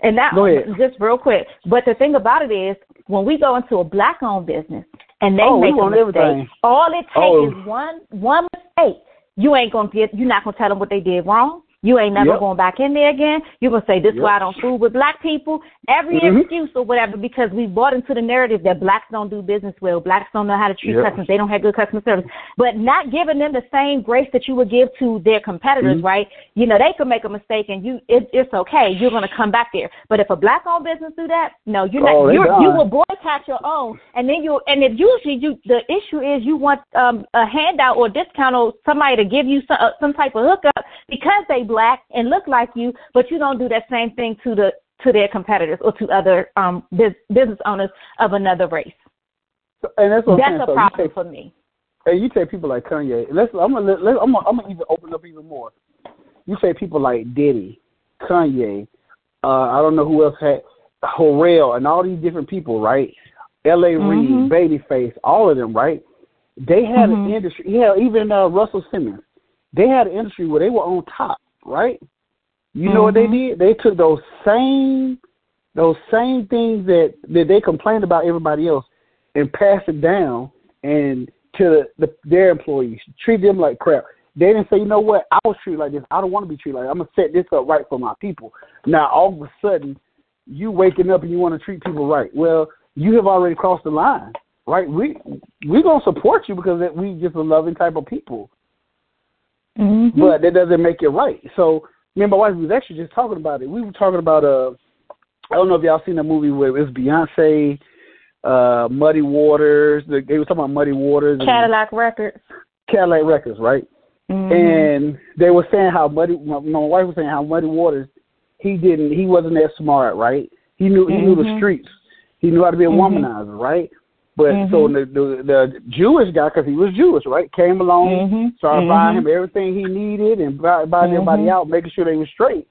and that just real quick. But the thing about it is, when we go into a black-owned business and they Oh, make a mistake, everything. all it takes Oh. is one one mistake. You ain't gonna get. You're not gonna tell them what they did wrong. You ain't never Yep. going back in there again. You're gonna say this Yep. why I don't fool with black people. Every Mhm. excuse or whatever because we bought into the narrative that blacks don't do business well. Blacks don't know how to treat Yep. customers. They don't have good customer service. But not giving them the same grace that you would give to their competitors, Mhm. right? You know they could make a mistake and you it, it's okay. You're gonna come back there. But if a black-owned business do that, no, you're not. Oh, they you're, you will boycott your own, and then you and if usually you the issue is you want um a handout or discount or somebody to give you some uh, some type of hookup because they black and look like you, but you don't do that same thing to the to their competitors or to other um business owners of another race. and that's what That's a So problem say- for me. Hey, you take people like Kanye. Let's. I'm gonna. Let, I'm gonna. I'm gonna even open up even more. You say people like Diddy, Kanye. Uh, I don't know who else had Harrell and all these different people, right? L.A. Mhm. Reid, Babyface, all of them, right? They had Mhm. an industry. Yeah, even uh, Russell Simmons. They had an industry where they were on top, right? You know what they mm-hmm. did? They took those same those same things that that they complained about everybody else and passed it down and to the, their employees, treat them like crap. They didn't say, you know what, I was treated like this. I don't want to be treated like. That. I'm gonna set this up right for my people. Now all of a sudden, you waking up and you want to treat people right. Well, you have already crossed the line, right? We we gonna support you because we just a loving type of people. Mm-hmm. But that doesn't make it right. So me and my wife was actually just talking about it. We were talking about uh I don't know if y'all seen the movie where it was Beyonce, uh, Muddy Waters. They were talking about Muddy Waters. Cadillac Records. Cadillac Records, right? Mm-hmm. And they were saying how Muddy. My, my wife was saying how Muddy Waters. He didn't. He wasn't that smart, right? He knew. He mm-hmm. knew the streets. He knew how to be a mm-hmm. womanizer, right? But so the, the the Jewish guy, because he was Jewish, right, came along, Mm-hmm. started buying him everything he needed, and buy, buying everybody out, making sure they were straight.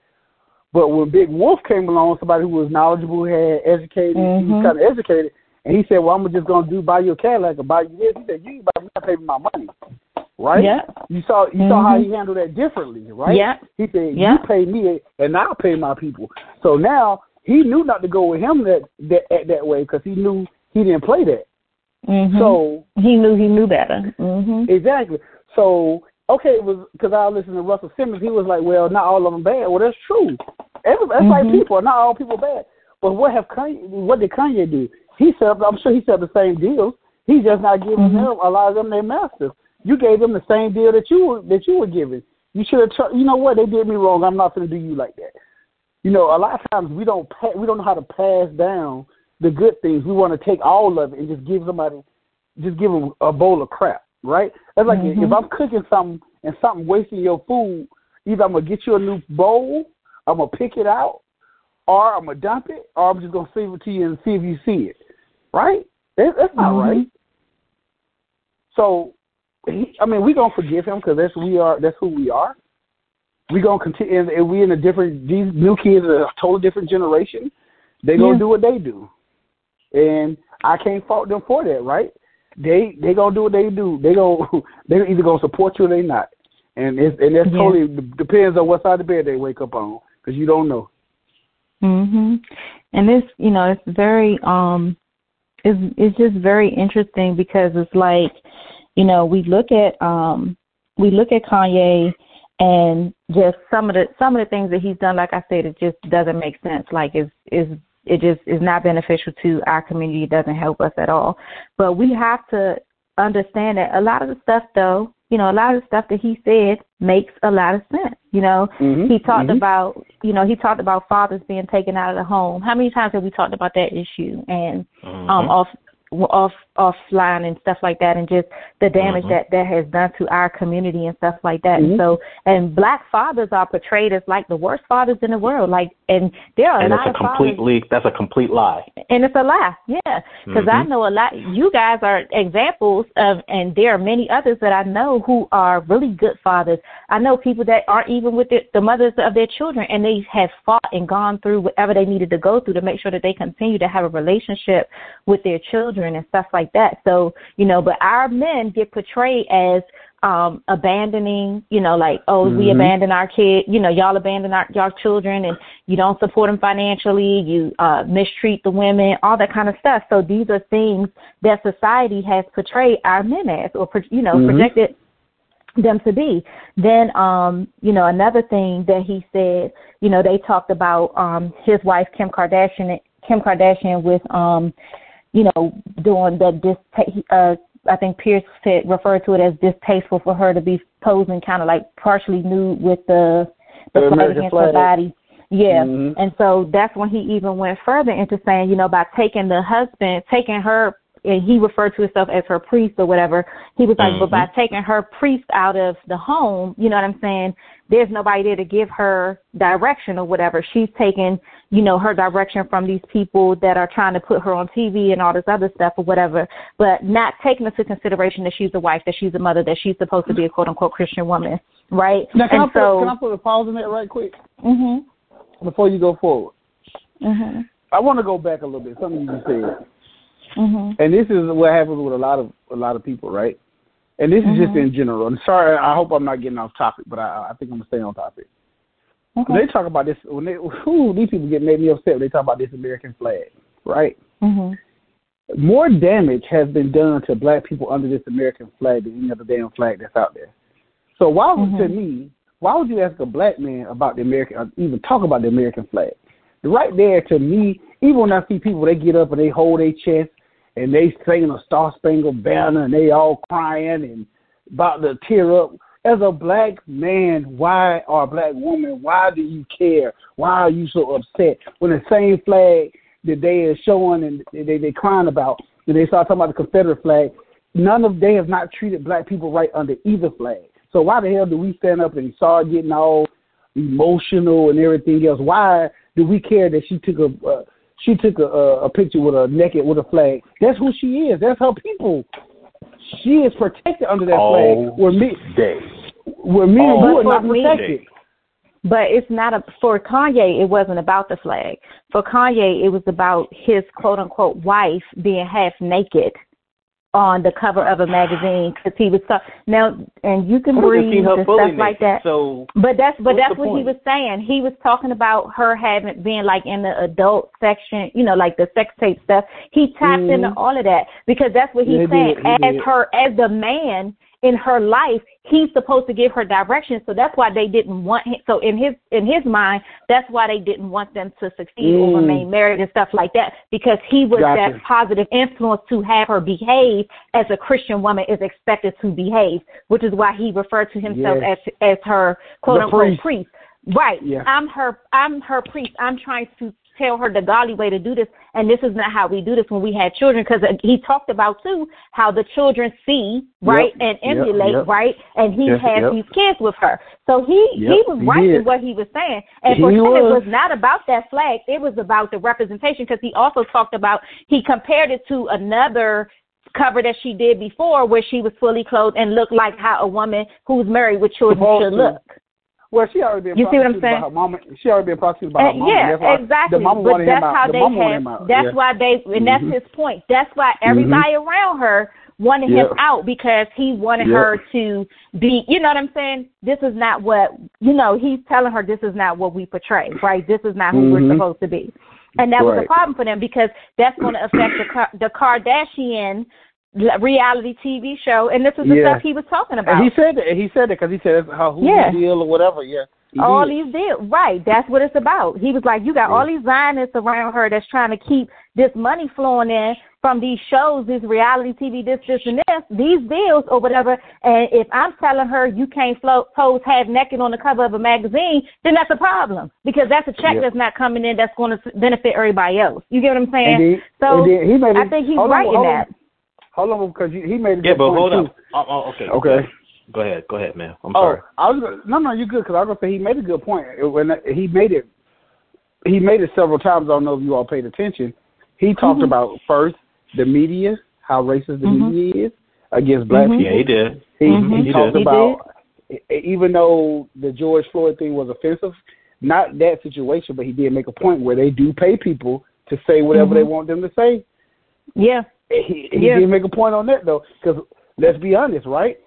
But when Big Wolf came along, somebody who was knowledgeable, had educated, he Mm-hmm. was kind of educated, and he said, "Well, I'm just gonna do buy you a Cadillac or buy you this." He said, "You ain't me, I pay me my money." Right? Yeah. You saw you saw how he handled that differently, right? Yeah. He said, Yeah. "You pay me, and I'll pay my people." So now he knew not to go with him that that that way because he knew he didn't play that. Mm-hmm. So he knew he knew better. Mm-hmm. Exactly. So okay, it was because I listened to Russell Simmons. He was like, "Well, not all of them bad." Well, that's true. Every, that's like Mhm. people. Not all people bad. But what have Kanye? What did Kanye do? He set up. I'm sure he set up the same deals. He's just not giving Mhm. them a lot of them their masters. You gave them the same deal that you were that you were giving. You should have. Tr- you know what? They did me wrong. I'm not going to do you like that. You know, a lot of times we don't pa- we don't know how to pass down the good things. We want to take all of it and just give somebody, just give them a bowl of crap, right? That's like if Mhm. I'm cooking something and something wasting your food, either I'm gonna get you a new bowl, I'm gonna pick it out, or I'm gonna dump it, or I'm just gonna save it to you and see if you see it, right? That, that's not Mhm. right. So, he, I mean, we gonna forgive him because that's we are. That's who we are. We gonna continue, and, and we in a different. These new kids are a totally different generation. They gonna Yeah. do what they do, and I can't fault them for that, right? They they gonna do what they do. They gonna they either gonna support you or they not, and it's and that Yeah. totally depends on what side of the bed they wake up on because you don't know. Mhm. And this, you know, it's very um it's it's just very interesting because it's like, you know, we look at um we look at Kanye and just some of the some of the things that he's done like I said it just doesn't make sense. Like is is it just is not beneficial to our community, it doesn't help us at all. But we have to understand that a lot of the stuff though, you know, a lot of the stuff that he said makes a lot of sense. You know, Mhm, he talked mhm. about, you know, he talked about fathers being taken out of the home. How many times have we talked about that issue and Mm-hmm. um off off offline and stuff like that and just the damage Mhm. that that has done to our community and stuff like that. Mhm. And so and black fathers are portrayed as like the worst fathers in the world. Like and there are and a it's a of fathers completely that's a complete lie. and it's a lie, yeah. Because I Mhm. know a lot. You guys are examples of, and there are many others that I know who are really good fathers. I know people that aren't even with the, the mothers of their children, and they have fought and gone through whatever they needed to go through to make sure that they continue to have a relationship with their children and stuff like that. So you know, but our men get portrayed as um abandoning you know like oh we Mhm. abandon our kid you know y'all abandon our y'all children and you don't support them financially you uh mistreat the women all that kind of stuff so these are things that society has portrayed our men as or you know Mhm. projected them to be then um you know another thing that he said you know they talked about um his wife kim kardashian kim kardashian with um you know doing the dis uh I think Pierce said referred to it as distasteful for her to be posing kind of like partially nude with the the The flag against flag. her body. Yeah. Mhm. And so that's when he even went further into saying, you know, by taking the husband, taking her and he referred to himself as her priest or whatever. He was like, but by taking her priest out of the home, you know what I'm saying? There's nobody there to give her direction or whatever. She's taking, you know, her direction from these people that are trying to put her on TV and all this other stuff or whatever, but not taking into consideration that she's a wife, that she's a mother, that she's supposed to be a quote unquote Christian woman, right? Now, can, and I put, so, can I put a pause in that right quick Mm-hmm. before you go forward? Mm-hmm. I want to go back a little bit. Something you just said. mhm, and this is what happens with a lot of a lot of people, right? And this is just Mhm. in general. I'm sorry, I hope I'm not getting off topic, but I, I think I'm gonna stay on topic. Okay. They talk about this when they who these people get made me upset when they talk about this American flag, right? Mhm. More damage has been done to black people under this American flag than any other damn flag that's out there. So why would to Mhm. me, why would you ask a black man about the American, or even talk about the American flag? Right there, to me, even when I see people, they get up and they hold their chest and they sing a Star Spangled Banner and they all crying and about to tear up. As a black man, why or a black woman, why do you care? Why are you so upset when the same flag that they are showing and they they crying about, and they start talking about the Confederate flag, none of they have not treated black people right under either flag. So why the hell do we stand up and start getting all emotional and everything else? Why do we care that she took a uh, she took a, a, picture with a naked with a flag? That's who she is. That's her people. She is protected under that All flag. Where me, day. where me and All you are not for me- protected. But it's not a for Kanye. It wasn't about the flag. For Kanye, it was about his quote unquote wife being half naked on the cover of a magazine because he was so, now, and you can I wouldn't breathe her and stuff like that. So But that's but that's what he was saying. He was talking about her having been like in the adult section, you know, like the sex tape stuff. He tapped into Mhm. all of that because that's what Yeah, he saying. did, he as did. her as the man in her life, he's supposed to give her direction. So that's why they didn't want him. So in his in his mind, that's why they didn't want them to succeed or Mm. remain married and stuff like that because he was Gotcha. that positive influence to have her behave as a Christian woman is expected to behave, which is why he referred to himself Yes. as as her quote The unquote priest. priest. Right. Yeah. I'm her I'm her priest. I'm trying to tell her the godly way to do this and this is not how we do this when we had children because uh, he talked about too how the children see right Yep, and emulate yep. right and he Yes, has yep. these kids with her. So he he was right in what he was saying. And for He him it was. was. not about that flag. It was about the representation because he also talked about he compared it to another cover that she did before where she was fully clothed and looked like how a woman who's married with children should look Well, she already been You see what I'm prosecuted by her mama. She already been prosecuted by her Uh, mama. yeah, that's exactly. The but that's out. how the they mama have. That's yeah. why they, and that's Mhm. his point. That's why everybody around her wanted him out because he wanted Yep. her to be. You know what I'm saying? This is not what you know. He's telling her this is not what we portray. Right? This is not who Mhm. we're supposed to be. And that was a problem for them because that's going to affect the the Kardashian reality TV show, and this is the Yeah. stuff he was talking about. And he said that. He said it because he said how who Yeah. deal or whatever. Yeah. All did. these deals, right? That's what it's about. He was like, you got all these Zionists around her that's trying to keep this money flowing in from these shows, this reality TV, this, this, and this, these deals or whatever. And if I'm telling her you can't float pose half naked on the cover of a magazine, then that's a problem because that's a check Yeah. that's not coming in that's going to benefit everybody else. You get what I'm saying? Then, so then he I think he's right on, in that. On, hold on, because you, he made a good point. yeah, but point hold too. up. Oh, oh, okay. Okay. Go ahead. Go ahead, man. I'm Oh, sorry. I was gonna, no, no, you're good because I was gonna say he made a good point. When he made it, he made it several times. I don't know if you all paid attention. He talked Mhm. about first the media, how racist the Mhm. media is against black Mhm. Yeah, people. he did. He, Mhm. he He talked did. about e- even though the George Floyd thing was offensive, not that situation, but he did make a point where they do pay people to say whatever they want them to say. Yeah. He, he Yeah. did make a point on that though, because let's be honest, right?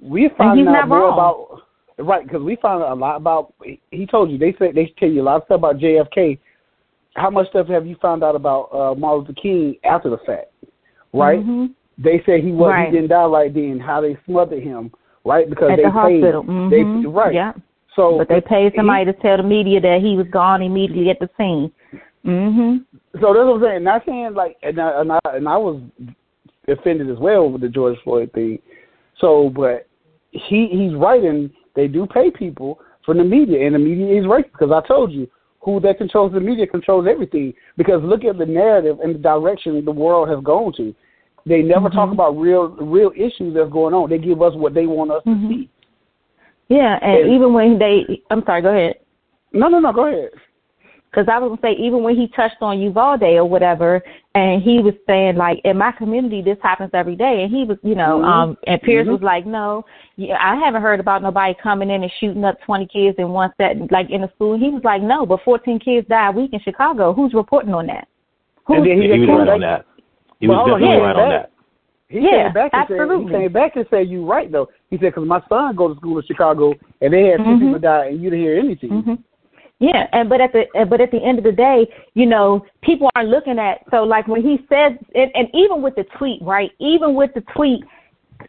We find out more wrong. about right because we found out a lot about. He told you they said they tell you a lot of stuff about JFK. How much stuff have you found out about uh, Martin Luther King after the fact? Right? Mhm. They said he was Right. he didn't die right then. How they smothered him, right? Because At they the paid. hospital. Mhm. They right. Yeah. So But they paid somebody he- to tell the media that he was gone immediately at the scene. Mhm. So that's what I'm saying. Not saying like, and I, and I and I was offended as well with the George Floyd thing. So, but he he's right, and they do pay people from the media, and the media is racist because I told you who that controls the media controls everything. Because look at the narrative and the direction the world has gone to. They never Mm-hmm. talk about real real issues that's going on. They give us what they want us Mhm. to see. Yeah, and And- even when they, I'm sorry, go ahead. No, no, no. Go ahead. Because I was gonna say, even when he touched on Uvalde or whatever, and he was saying like, in my community, this happens every day, and he was, you know, Mhm. um, and Pierce Mhm. was like, no, yeah, I haven't heard about nobody coming in and shooting up 20 kids in one set, like in the school. He was like, no, but 14 kids died a week in Chicago. Who's reporting on that? Who's, And then Yeah, he was right on that. He But was hold on, definitely he right on back. that. He Yeah, came back and said absolutely. he came back and said you're right though. He said because my son go to school in Chicago and they had 2 Mhm. people die and you didn't hear anything. hmm Yeah, and but at the but at the end of the day, you know, people are looking at so like when he says and, and even with the tweet, right? Even with the tweet,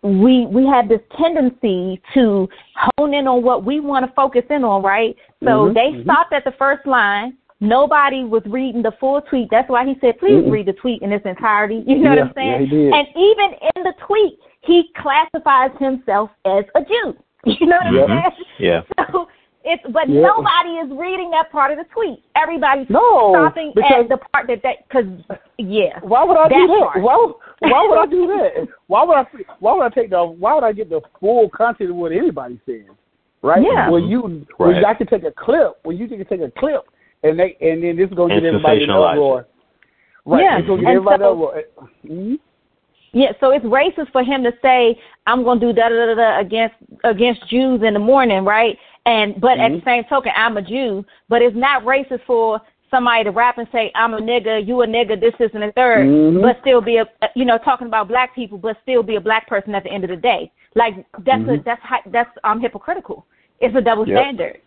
we we have this tendency to hone in on what we want to focus in on, right? So Mhm, they mhm. stopped at the first line. Nobody was reading the full tweet. That's why he said, "Please Mhm. read the tweet in its entirety." You know what I'm saying? yeah. And even in the tweet, he classifies himself as a Jew. You know what Yep. I'm saying? Yeah. So it's but Yeah. nobody is reading that part of the tweet. Everybody's No, stopping at the part that that because yeah. Why would I do That that? part. Why why would I do that? Why would I why would I take the why would I get the full content of what everybody says? Right? Yeah. When you when Right. I can take a clip, when you can take a clip and they and then this is gonna And get everybody in sensationalize uproar. Right. Yeah, It's gonna get and everybody so- uproar. Mhm. Yeah, so it's racist for him to say I'm going to do da da da da against against Jews in the morning, right? And but at the Mhm. same token, I'm a Jew. But it's not racist for somebody to rap and say I'm a nigga, you a nigga, this, isn't a 3rd Mhm. but still be a you know talking about black people, but still be a black person at the end of the day. Like that's a Mhm. that's that's um hypocritical. It's a double Yep. standard.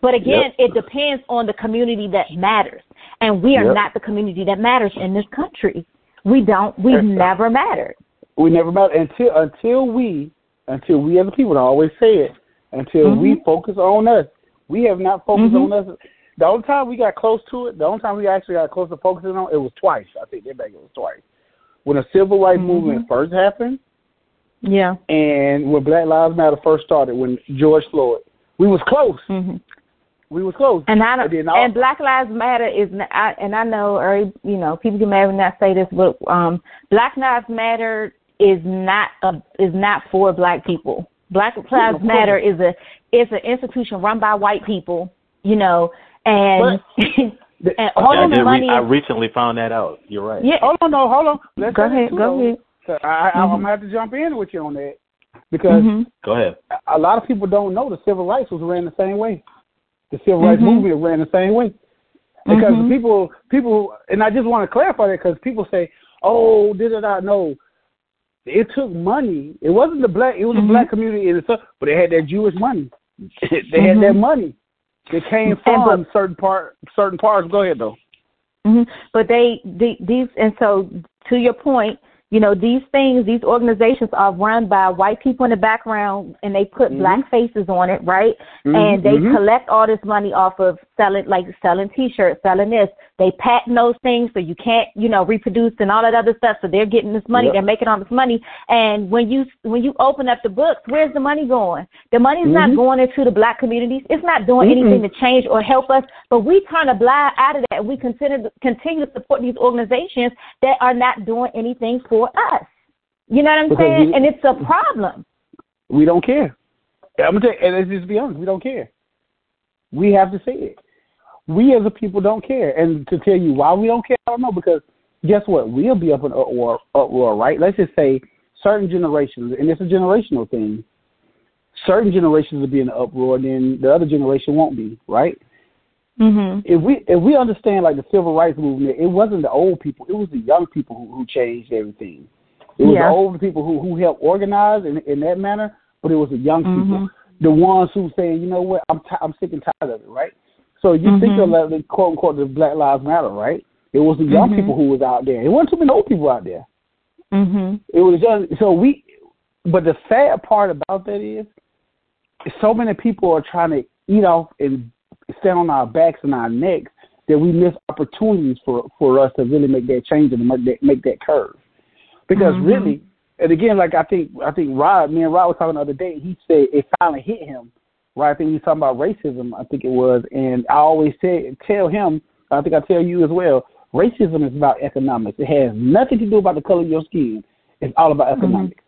But again, it depends on the community that matters, and we are Yep. not the community that matters in this country. We don't. Exactly. never mattered. We never mattered until until we until we as a people I always say it until we Mhm. focus on us. We have not focused Mhm. on us. The only time we got close to it, the only time we actually got close to focusing on it was twice. I think they back it was twice. When the civil rights Mhm. movement first happened Yeah. and when Black Lives Matter first started, when George Floyd, we was close. hmm We was close. And I don't, and, all- Black Lives Matter is, n- I, and I know, or you know, people can maybe not say this, but um, Black Lives Matter is not a, is not for Black people. Black Lives of. Matter is a is an institution run by white people, you know, and and all I, of the money. re- I recently found that out. You're right. yeah. hold on, no, hold on. Let's Go ahead. Go ahead. So I, I, I'm Mhm. gonna have to jump in with you on that because hmm Go ahead. a lot of people don't know the civil rights was ran the same way. The civil rights Mhm. movement ran the same way because Mhm. people, people, and I just want to clarify that because people say, "Oh, did it not know?" It took money. It wasn't the black. It was Mhm. the black community in itself, but they had that Jewish money. they had that Mhm. money. It came And from but- certain part, certain parts. Go ahead though. hmm But they, the, these, and so to your point, you know, these things, these organizations are run by white people in the background, and they put Mhm. black faces on it, right? Mhm, And they mhm. collect all this money off of selling, like selling T-shirts, selling this. They patent those things so you can't, you know, reproduce and all that other stuff. So they're getting this money, Yep. they're making all this money. And when you when you open up the books, where's the money going? The money's Mhm. not going into the black communities. It's not doing Mm-mm. anything to change or help us. But we turn a blind eye to that, and we continue continue to support these organizations that are not doing anything for us. You know what I'm Because saying? we- and it's a problem. We don't care. I'm gonna tell you, and let's just be honest, we don't care. We have to say it. We as a people don't care. And to tell you why we don't care, I don't know, because guess what? We'll be up in uproar, uproar, right? Let's just say certain generations, and it's a generational thing. Certain generations will be in an uproar, and then the other generation won't be, right? Mhm. If we if we understand like the civil rights movement, it wasn't the old people, it was the young people who, who changed everything. It was Yeah. the older people who who helped organize in in that manner, but it was the young people, Mhm. the ones who saying, you know what, I'm t- I'm sick and tired of it, right? So you think Mhm. of like, the quote unquote the Black Lives Matter, right? It was the young Mhm. people who was out there. It wasn't too many old people out there. Mhm. It was just so we. But the sad part about that is, so many people are trying to eat off and stand on our backs and our necks that we miss opportunities for for us to really make that change and make that make that curve. Because Mhm. really, and again, like I think I think Rod, me and Rod was talking the other day. He said it finally hit him. Right, I think he was talking about racism. I think it was, and I always say tell him. I think I tell you as well. Racism is about economics. It has nothing to do about the color of your skin. It's all about economics.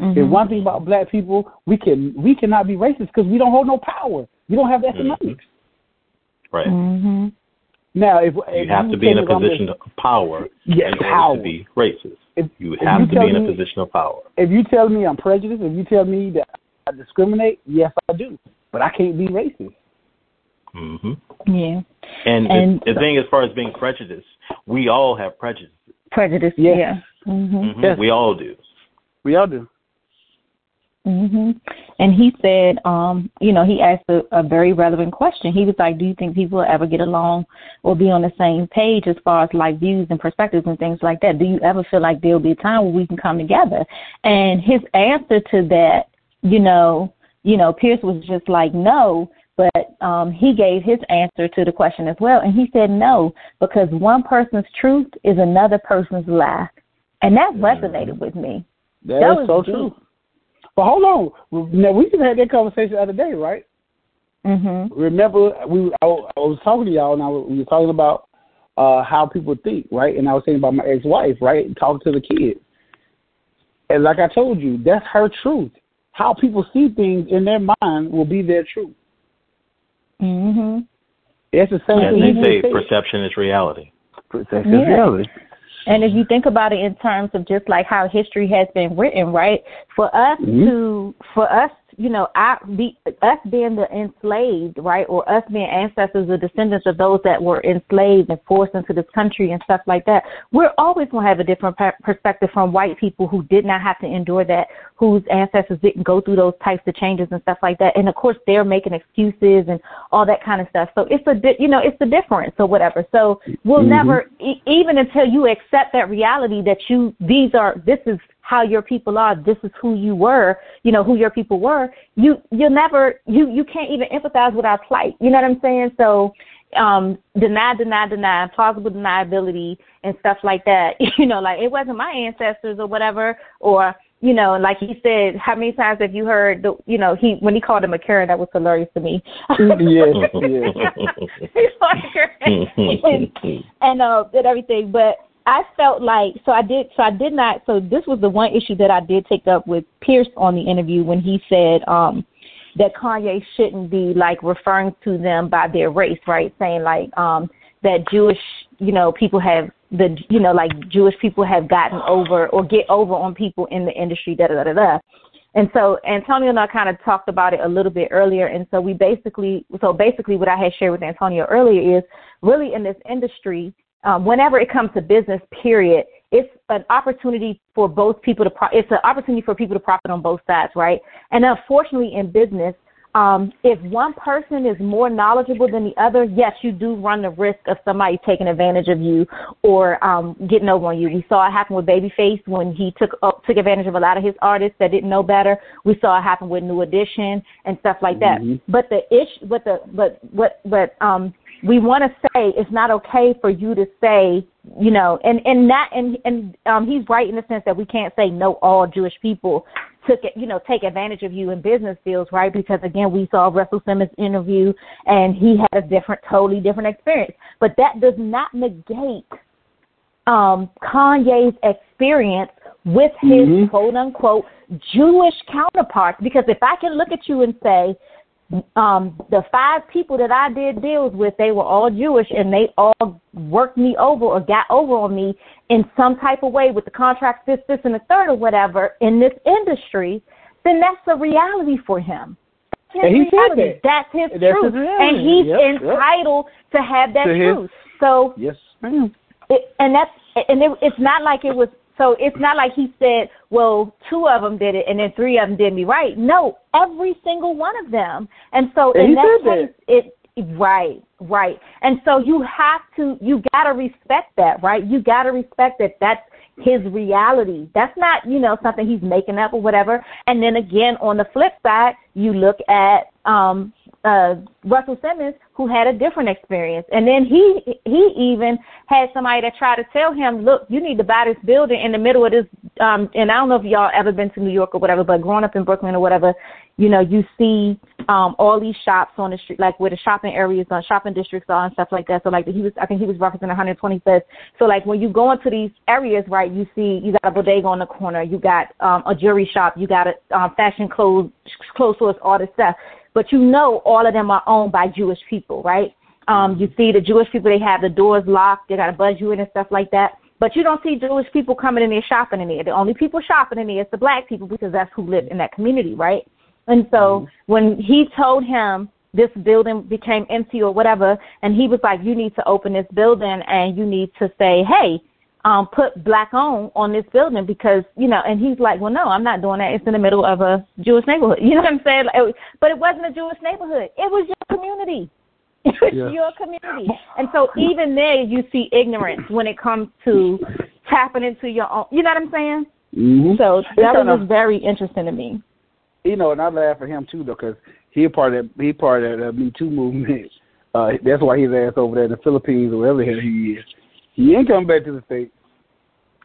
Mhm. And one thing about black people, we can we cannot be racist because we don't hold no power. We don't have the Mm-hmm. economics. Right. Mhm. Now, if You if have to be in a tell me position of power Yes, in order power. to be racist. If, You have to be in a me- position of power. If you tell me I'm prejudiced, if you tell me that I discriminate, yes, I do. But I can't be racist. hmm Yeah. And, And- the, the thing, as far as being prejudiced, we all have prejudices. Prejudice. Yes. Yeah. Mhm. Mhm. Yes. We all do. We all do. Mhm. And he said, um, you know, he asked a, a very relevant question. He was like, "Do you think people will ever get along or be on the same page as far as like views and perspectives and things like that? Do you ever feel like there'll be a time where we can come together?" And his answer to that, you know, you know, Piers was just like, "No." But um, he gave his answer to the question as well, and he said no because one person's truth is another person's lie, and that resonated with me. that, that is was so deep. true. But hold on. Now we just had that conversation the other day, right? Mhm. Remember, we I, I was talking to y'all, and I was, we were talking about uh how people think, right? And I was saying about my ex-wife, right? Talking to the kids. And like I told you, that's her truth. How people see things in their mind will be their truth. Mhm. It's the same And thing. they say say. perception is reality. Perception Yeah. is reality. And if you think about it in terms of just like how history has been written, right? For us Mhm. to, for us, you know, I, be, us being the enslaved, right, or us being ancestors or descendants of those that were enslaved and forced into this country and stuff like that, we're always going to have a different per- perspective from white people who did not have to endure that, whose ancestors didn't go through those types of changes and stuff like that. And of course, they're making excuses and all that kind of stuff. So it's a, di- you know, it's the difference or whatever. So we'll Mhm. never, e- even until you accept that reality that you, these are, this is how your people are, this is who you were, you know, who your people were, you, you'll never, you, you can't even empathize with our plight. You know what I'm saying? So, um, deny, deny, deny, plausible deniability and stuff like that. You know, like it wasn't my ancestors or whatever, or, you know, like he said, how many times have you heard the, you know, he, when he called him a Karen, that was hilarious to me. yes, yes. He's like Karen. and uh and everything. But I felt like so I did so I did not so this was the one issue that I did take up with Piers on the interview when he said um that Kanye shouldn't be like referring to them by their race, right? Saying like um that Jewish, you know, people have the you know, like Jewish people have gotten over or get over on people in the industry, da da da da da. And so Antonio and I kind of talked about it a little bit earlier. And so we basically, so basically what I had shared with Antonio earlier is really in this industry, um, whenever it comes to business, period, it's an opportunity for both people to, pro- it's an opportunity for people to profit on both sides, right? And unfortunately in business, um, if one person is more knowledgeable than the other, yes, you do run the risk of somebody taking advantage of you or um, getting over on you. We saw it happen with Babyface when he took uh, took advantage of a lot of his artists that didn't know better. We saw it happen with New Edition and stuff like that. Mhm. But the ish, but the but what but um, we want to say it's not okay for you to say you know and and that and and um, he's right in the sense that we can't say no all Jewish people took it, you know, take advantage of you in business deals, right? Because again, we saw Russell Simmons interview and he had a different, totally different experience. But that does not negate um, Kanye's experience with his Mhm. quote unquote Jewish counterparts. Because if I can look at you and say, um, the five people that I did deals with, they were all Jewish and they all worked me over or got over on me in some type of way with the contract, this, this, and the third or whatever in this industry, then that's the reality for him. That's his And he said reality. that. That's his That's truth. his and he's Yep, yep. entitled to have that To his- truth. So Yes, ma'am. it, and that's and it, it's not like it was so it's not like he said well two of them did it and then three of them did me right. No every single one of them. And so in he that case it right right. And so you have to you got to respect that right? You got to respect that that's his reality. That's not you know something he's making up or whatever. And then again on the flip side you look at um uh Russell Simmons who had a different experience. And then he he even had somebody that tried to tell him, "Look, you need to buy this building in the middle of this um and I don't know if y'all ever been to New York or whatever, but growing up in Brooklyn or whatever, you know, you see um all these shops on the street like where the shopping areas on shopping districts are and stuff like that. So like he was I think he was referencing 125th. So like when you go into these areas, right, you see you got a bodega on the corner, you got um a jewelry shop, you got a um fashion clothes clothes stores, all this stuff but you know all of them are owned by Jewish people, right? Um, you see the Jewish people, they have the doors locked, they got to buzz you in and stuff like that. But you don't see Jewish people coming in there shopping in there. The only people shopping in there is the black people because that's who live in that community, right? And so mm-hmm. when he told him this building became empty or whatever, and he was like, you need to open this building and you need to say, hey, um, put black on on this building because you know, and he's like, well, no, I'm not doing that. It's in the middle of a Jewish neighborhood. You know what I'm saying? Like, but it wasn't a Jewish neighborhood. It was your community. It was yeah. your community. And so even there, you see ignorance when it comes to tapping into your own. You know what I'm saying? Mm-hmm. So that was very interesting to me. You know, and I laugh at him too, though, because he part of he part of the Me Too movement. Uh, that's why he's ass over there in the Philippines or wherever he is. He ain't coming back to the states.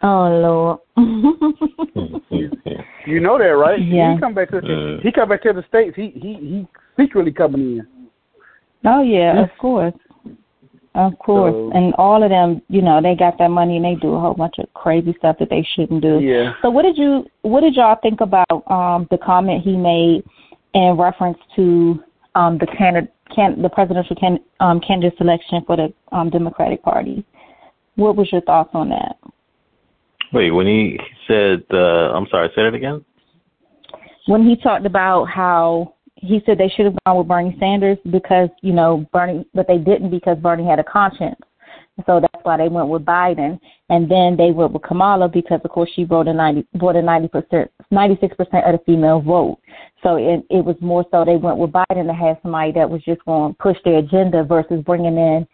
Oh Lord. you know that, right? Yeah. He come back to the, he come back to the states. He he he secretly coming in. Oh yeah, of course. Of course. So, and all of them, you know, they got that money and they do a whole bunch of crazy stuff that they shouldn't do. Yeah. So what did you what did y'all think about um the comment he made in reference to um the candidate can the presidential can um candidate selection for the um Democratic Party? What was your thoughts on that? Wait, when he said uh I'm sorry, say it again? When he talked about how he said they should have gone with Bernie Sanders because you know Bernie, but they didn't because Bernie had a conscience. So that's why they went with Biden, and then they went with Kamala because, of course, she a ninety, brought a ninety percent, ninety six percent of the female vote. So it, it was more so they went with Biden to have somebody that was just going to push their agenda versus bringing in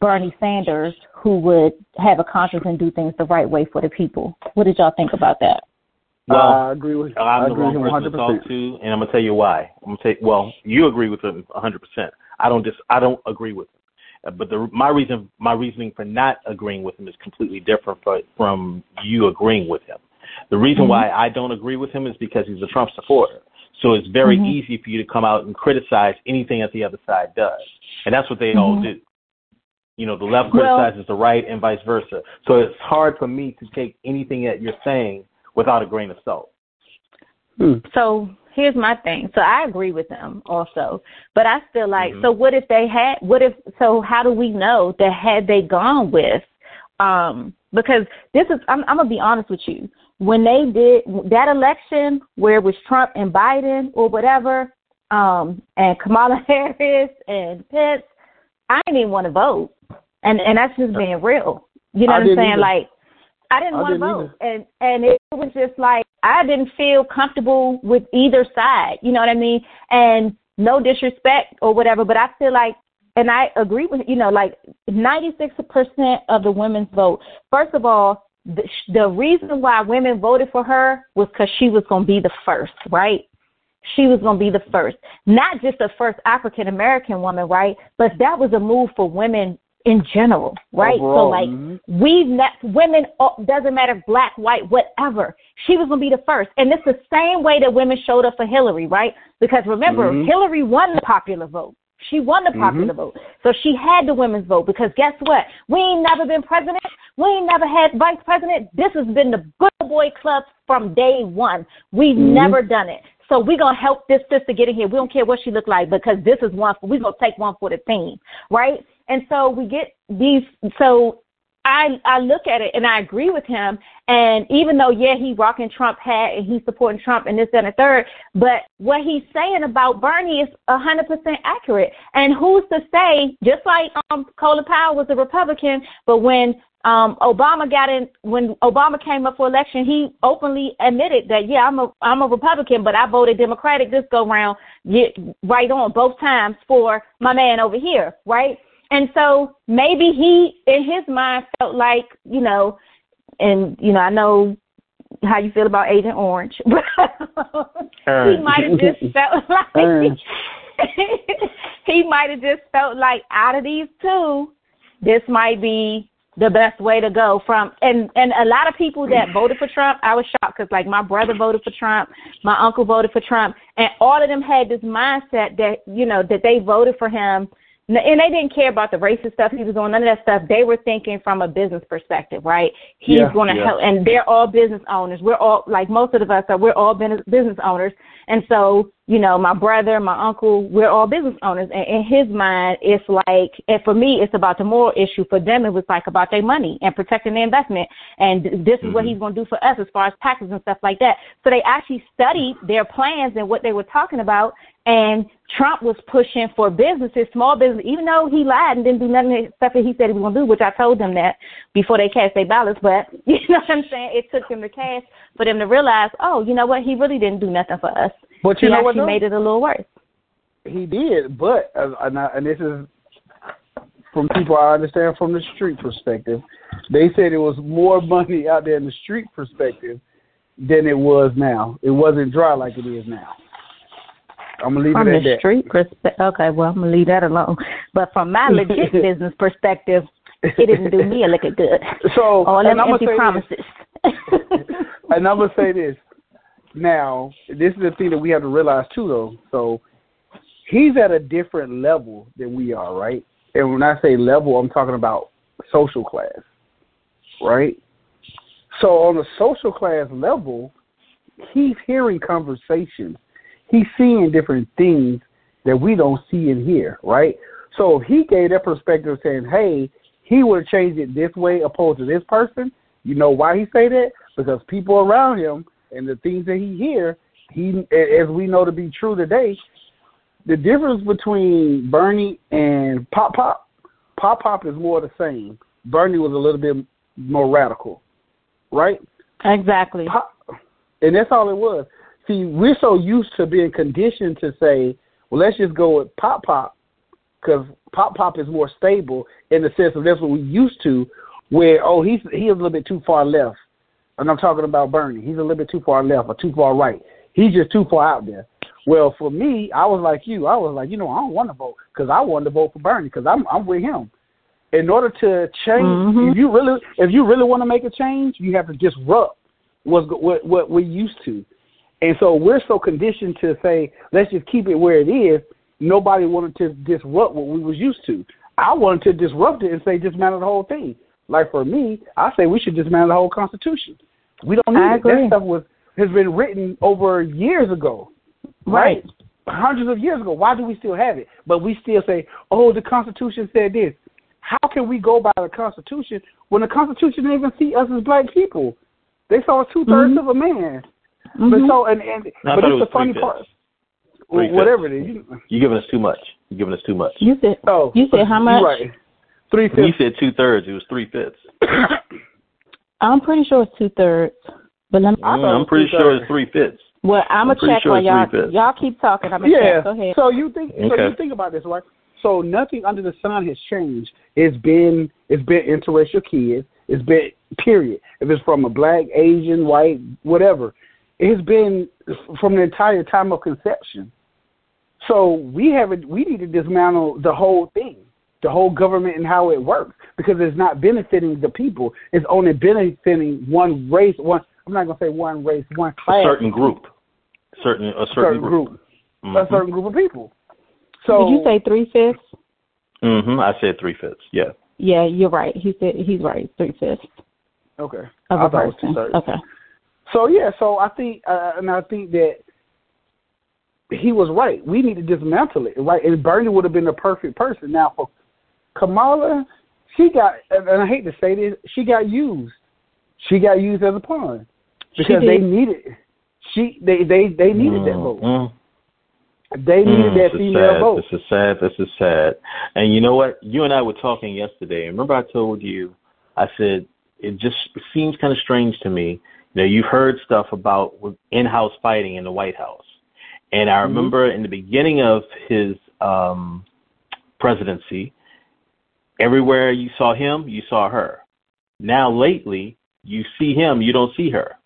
Bernie Sanders, who would have a conscience and do things the right way for the people. What did y'all think about that? Well, I agree with. I'm I the agree wrong with person to talk to, and I'm gonna tell you why. I'm gonna say, well, you agree with him 100. percent I don't just, I don't agree with him. Uh, but the my reason, my reasoning for not agreeing with him is completely different for, from you agreeing with him. The reason mm-hmm. why I don't agree with him is because he's a Trump supporter. So it's very mm-hmm. easy for you to come out and criticize anything that the other side does, and that's what they mm-hmm. all do. You know, the left well, criticizes the right, and vice versa. So it's hard for me to take anything that you're saying without a grain of salt. Hmm. So here's my thing. So I agree with them also, but I still like mm-hmm. so. What if they had? What if? So how do we know that had they gone with? Um, because this is, I'm, I'm gonna be honest with you. When they did that election where it was Trump and Biden or whatever, um, and Kamala Harris and Pence, I didn't even want to vote, and and that's just being real. You know I what I'm saying? Either. Like I didn't want to vote, either. and and it was just like I didn't feel comfortable with either side. You know what I mean? And no disrespect or whatever, but I feel like, and I agree with you know, like 96% of the women's vote. First of all, the, the reason why women voted for her was because she was going to be the first, right? She was going to be the first, not just the first African American woman, right? But that was a move for women in general, right? Overall, so like mm-hmm. we've met women uh, doesn't matter black, white, whatever. She was gonna be the first. And it's the same way that women showed up for Hillary, right? Because remember, mm-hmm. Hillary won the popular vote. She won the popular mm-hmm. vote. So she had the women's vote because guess what? We ain't never been president. We ain't never had vice president. This has been the good boy club from day one. We've mm-hmm. never done it. So we're gonna help this sister get in here. We don't care what she look like because this is one we're gonna take one for the team, right? And so we get these so I I look at it and I agree with him. And even though yeah, he rocking Trump hat and he's supporting Trump and this and the third, but what he's saying about Bernie is a hundred percent accurate. And who's to say? Just like um Colin Powell was a Republican, but when um Obama got in when Obama came up for election, he openly admitted that yeah, I'm a I'm a Republican, but I voted Democratic this go round, yeah, right on both times for my man over here, right? And so maybe he, in his mind, felt like, you know, and, you know, I know how you feel about Agent Orange, but he might have just felt like, he might have just felt like out of these two, this might be the best way to go from and and a lot of people that voted for Trump, I was shocked because like my brother voted for Trump, my uncle voted for Trump, and all of them had this mindset that you know that they voted for him and they didn't care about the racist stuff he was doing, none of that stuff. They were thinking from a business perspective, right? He's yeah, going to yeah. help, and they're all business owners. We're all like most of us are. We're all business business owners, and so you know, my brother, my uncle, we're all business owners. And in his mind, it's like, and for me, it's about the moral issue. For them, it was like about their money and protecting their investment. And this is mm-hmm. what he's going to do for us as far as taxes and stuff like that. So they actually studied their plans and what they were talking about. And Trump was pushing for businesses, small business, even though he lied and didn't do nothing of the stuff that he said he was going to do, which I told them that before they cast their ballots. But you know what I'm saying? It took them to cast for them to realize, oh, you know what? He really didn't do nothing for us. But you he know what? He made it a little worse. He did, but uh, and, I, and this is from people I understand from the street perspective. They said it was more money out there in the street perspective than it was now. It wasn't dry like it is now. I'm gonna leave from it at the that. street perspective. Okay, well I'm gonna leave that alone. But from my legit business perspective, it didn't do me a lick of good. So all them empty promises. and I'm gonna say this. Now, this is the thing that we have to realize too, though. So he's at a different level than we are, right? And when I say level, I'm talking about social class, right? So on the social class level, he's hearing conversations. He's seeing different things that we don't see and hear, right? So if he gave that perspective saying, hey, he would have changed it this way opposed to this person, you know why he say that? Because people around him and the things that he hear, he as we know to be true today, the difference between Bernie and Pop Pop, Pop Pop is more the same. Bernie was a little bit more radical, right? Exactly. Pop, and that's all it was. See, we're so used to being conditioned to say, well, let's just go with Pop Pop because Pop Pop is more stable in the sense of that's what we used to. Where oh he's he's a little bit too far left, and I'm talking about Bernie. He's a little bit too far left or too far right. He's just too far out there. Well, for me, I was like you. I was like, you know, I don't want to vote because I wanted to vote for Bernie because I'm I'm with him. In order to change, mm-hmm. if you really if you really want to make a change, you have to disrupt what's what what we're used to. And so we're so conditioned to say, let's just keep it where it is. Nobody wanted to disrupt what we was used to. I wanted to disrupt it and say dismantle the whole thing. Like for me, I say we should dismantle the whole Constitution. We don't need I it. Agree. That stuff was has been written over years ago, right? right? Hundreds of years ago. Why do we still have it? But we still say, "Oh, the Constitution said this." How can we go by the Constitution when the Constitution didn't even see us as black people? They saw two 3rds mm-hmm. of a man. Mm-hmm. But so and and no, but it's the funny part. Three whatever it is. You, You're giving us too much. You're giving us too much. You said oh, you said how much? Right. Three fifths. You said two thirds. It was three fifths. I'm pretty sure it's two thirds. But let me, I Mm, I'm pretty sure it's three fifths. well, I'm, I'm gonna check sure while it's y'all three-fifths. y'all keep talking. I'm gonna yeah. check. Go ahead. So you think so Okay. you think about this, right? So nothing under the sun has changed. It's been it's been interracial kids. It's been period. If it's from a black, Asian, white, whatever, it's been from the entire time of conception. So we have it. We need to dismantle the whole thing, the whole government and how it works, because it's not benefiting the people. It's only benefiting one race. One. I'm not gonna say one race, one A class. certain group. Certain a certain, certain group. Mhm. A certain group of people. So Did you say three fifths? Mhm. I said three fifths. Yeah. Yeah, you're right. He said he's right. Three fifths okay? of I a thought it was person. Okay. So yeah, so I think, uh, and I think that he was right. We need to dismantle it, right? And Bernie would have been the perfect person. Now for Kamala, she got, and I hate to say this, she got used. She got used as a pawn because they needed. She they they they needed that vote. Mhm. They needed Mm, that female sad. vote. This is sad. This is sad. And you know what? You and I were talking yesterday. Remember, I told you, I said it just seems kind of strange to me. You know, you've heard stuff about in-house fighting in the White House, and I Mhm. remember in the beginning of his um, presidency, everywhere you saw him, you saw her. Now lately, you see him, you don't see her,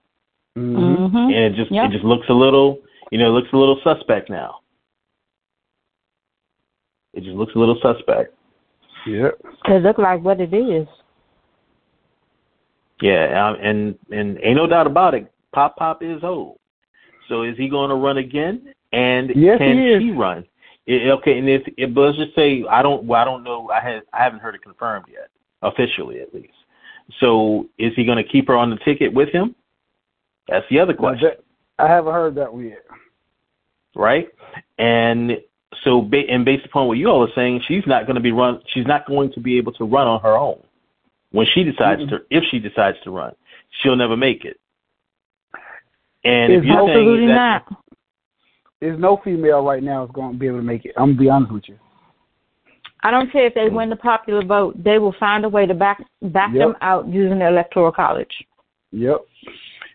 Mhm. Mm-hmm. and it just Yeah. it just looks a little, you know, it looks a little suspect now. It just looks a little suspect. Yep. It look like what it is. Yeah, um, and and ain't no doubt about it. Pop Pop is old. So is he going to run again? And Yes, can he is. she run? I- okay, and if, if let's just say I don't, well, I don't know. I have I haven't heard it confirmed yet, officially at least. So is he going to keep her on the ticket with him? That's the other question. that- I haven't heard that one yet. right? And so, ba- and based upon what you all are saying, she's not going to be run. She's not going to be able to run on her own when she decides mm-hmm. to. If she decides to run, she'll never make it. And it's if you're saying that, not. there's no female right now is going to be able to make it. I'm gonna be honest with you. I don't care if they win the popular vote; they will find a way to back back Yep. them out using the electoral college. Yep.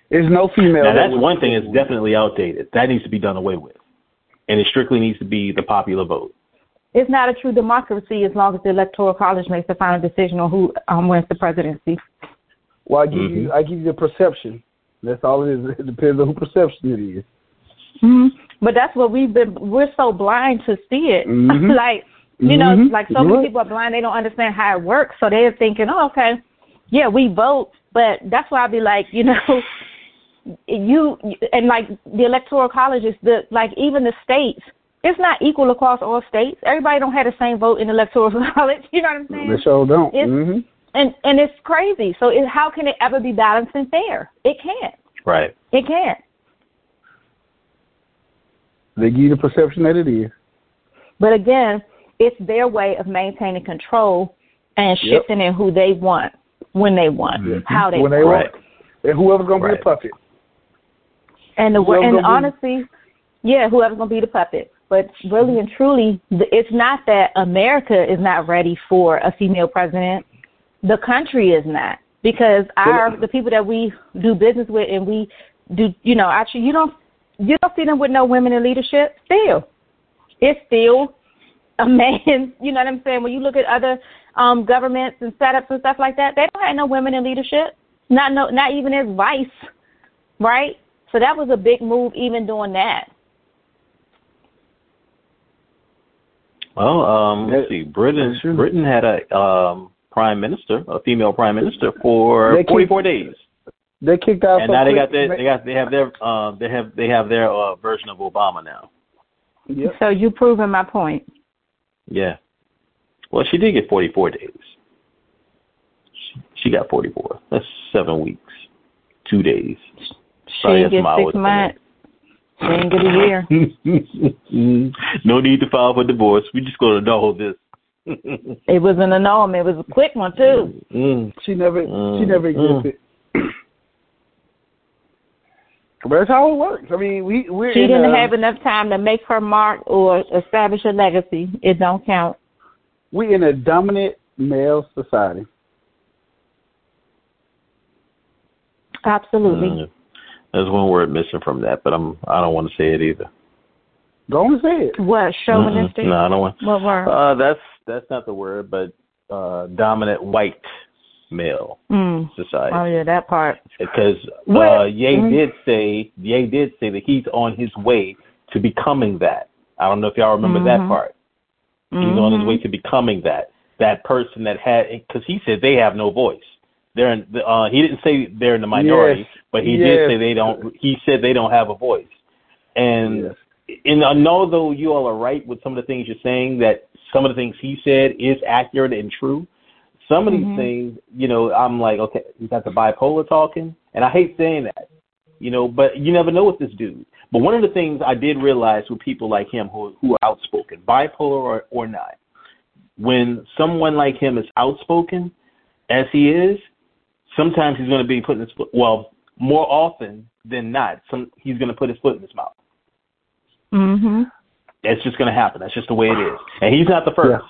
There's no female. now that's would- one thing that's definitely outdated. That needs to be done away with, and it strictly needs to be the popular vote. It's not a true democracy as long as the electoral college makes the final decision on who um, wins the presidency. Well, I give Mm-hmm. you, I give you the perception. That's all it is. It depends on who perception it is. hmm But that's what we've been. We're so blind to see it. Mhm. like you know, Mhm. like so many people are blind. They don't understand how it works. So they're thinking, oh, okay, yeah, we vote. But that's why I'd be like, you know, you and like the electoral colleges, the like even the states. It's not equal across all states. Everybody don't have the same vote in the electoral college. You know what I'm saying? They sure don't. It's- hmm and and it's crazy. So it, how can it ever be balanced and fair? It can't. Right. It can't. They give you the perception that it is. But again, it's their way of maintaining control and Yep. shifting in who they want, when they want, Mhm. how they when they want. want, and whoever's gonna be Right. the puppet. And the Whoever's and gonna be- honestly, yeah, whoever's gonna be the puppet. But really and truly, the- it's not that America is not ready for a female president. The country is not because our the people that we do business with and we do, you know, actually, you don't you don't see them with no women in leadership. Still, it's still a man. You know what I'm saying? When you look at other um governments and setups and stuff like that, they don't have no women in leadership. Not no, not even as vice, right? So that was a big move, even doing that. Well, um, let's see. Britain. Britain had a um, prime minister, a female prime minister, for They keep- 44 days, They kicked out. and now they got their they got they have their uh, they have they have their uh, version of Obama now. Yep. So you proving my point. Yeah. Well, she did get 44 days. She, she got 44. That's seven weeks, two days. She Sorry, didn't get six months. She didn't get a year. no need to file for divorce. We just gonna know this. It was an annulment. It was a quick one too. Mm. She never. she Mm, never mm. existed. But that's how it works. I mean, we we're She didn't a, have enough time to make her mark or establish a legacy. It don't count. we in a dominant male society. Absolutely. Mm. There's one word missing from that, but I'm I don't want to say it either. Go on and say it. What chauvinistic? Mm-mm. No, I don't want. What word? Uh, that's that's not the word, but uh, dominant white male mm. society. Oh yeah, that part. because Well- uh, Ye Mhm. did say Ye did say that he's on his way to becoming that. I don't know if y'all remember that Mhm. part. He's on his Mhm. way to becoming that that person that had because he said they have no voice. They're in the, uh, he didn't say they're in the minority, Yes. but he Yes. did say they don't. He said they don't have a voice. And Yes. and I know though you all are right with some of the things you're saying that some of the things he said is accurate and true. Some of these Mhm. things, you know, I'm like, okay, you got the bipolar talking, and I hate saying that, you know, but you never know with this dude. But one of the things I did realize with people like him who who are outspoken, bipolar or, or not, when someone like him is outspoken, as he is, sometimes he's going to be putting his foot. Well, more often than not, some he's going to put his foot in his mouth. Mhm. It's just going to happen. That's just the way it is. And he's not the first.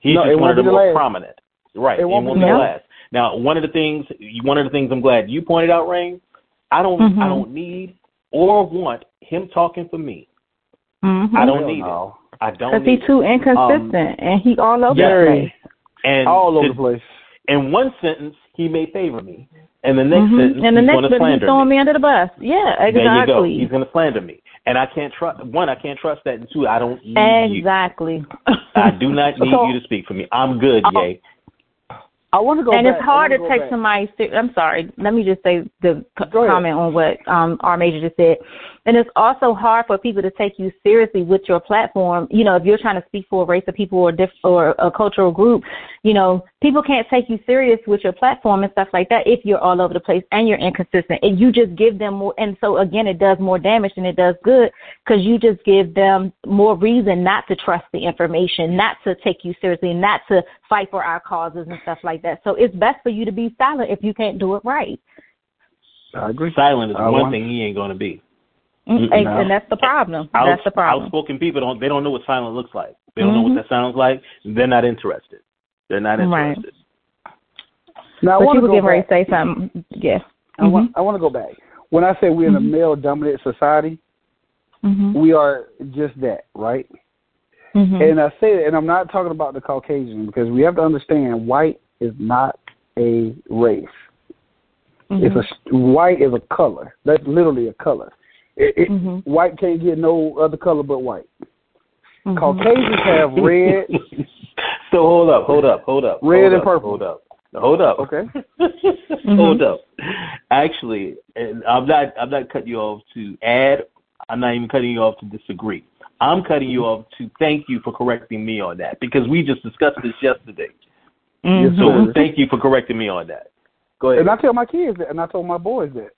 He's No, just one of the be the more last. prominent. Right. It won't be be the the last. last. Now, one of the things, one of the things I'm glad you pointed out, Rain. I don't, Mhm. I don't need or want him talking for me. Mhm. I don't need no. it. I don't Cause need he's too inconsistent and he all over yeah. the place. And All over the place. in one sentence, he may favor me, and the next Mhm. sentence, And the he's next going to minute he's slander throwing me. me under the bus. Yeah, exactly. There you go. exactly. He's going to slander me, and I can't trust. One, I can't trust that, and two, I don't need you. Exactly. I do not need So- you to speak for me. I'm good, Oh, Yay. I want to go and back. it's hard to take back. somebody. I'm sorry. Let me just say the c- comment on what um, R Major just said. And it's also hard for people to take you seriously with your platform. You know, if you're trying to speak for a race of people or diff- or a cultural group, you know, people can't take you serious with your platform and stuff like that if you're all over the place and you're inconsistent. And you just give them more. And so again, it does more damage than it does good because you just give them more reason not to trust the information, not to take you seriously, not to fight for our causes and stuff like that. So it's best for you to be silent if you can't do it right. I agree. Silent is I one want- thing he ain't going to be. Mm, And, and that's the problem. Outs- That's the problem. Outspoken people don't they don't know what silence looks like. They don't know Mhm. what that sounds like. They're not interested. They're not Right. interested. Now I But want you to were go getting ready back. to say something. Yeah. I want I want to go back. When I say we're in a Mhm. male dominant society, Mm-hmm. we are just that, right? Mm-hmm. And I say that, and I'm not talking about the Caucasian because we have to understand white is not a race. Mm-hmm. It's a white is a color. That's literally a color. It, it, Mhm. White can't get no other color but white. Mhm. Caucasians have red. so hold up, hold up, hold up. Red hold and up, purple. Hold up. Hold up. Okay. hold up. Actually, and I'm not I'm not cutting you off to add. I'm not even cutting you off to disagree. I'm cutting you off to thank you for correcting me on that because we just discussed this yesterday. Mhm. So thank you for correcting me on that. Go ahead. And I tell my kids that, and I told my boys that.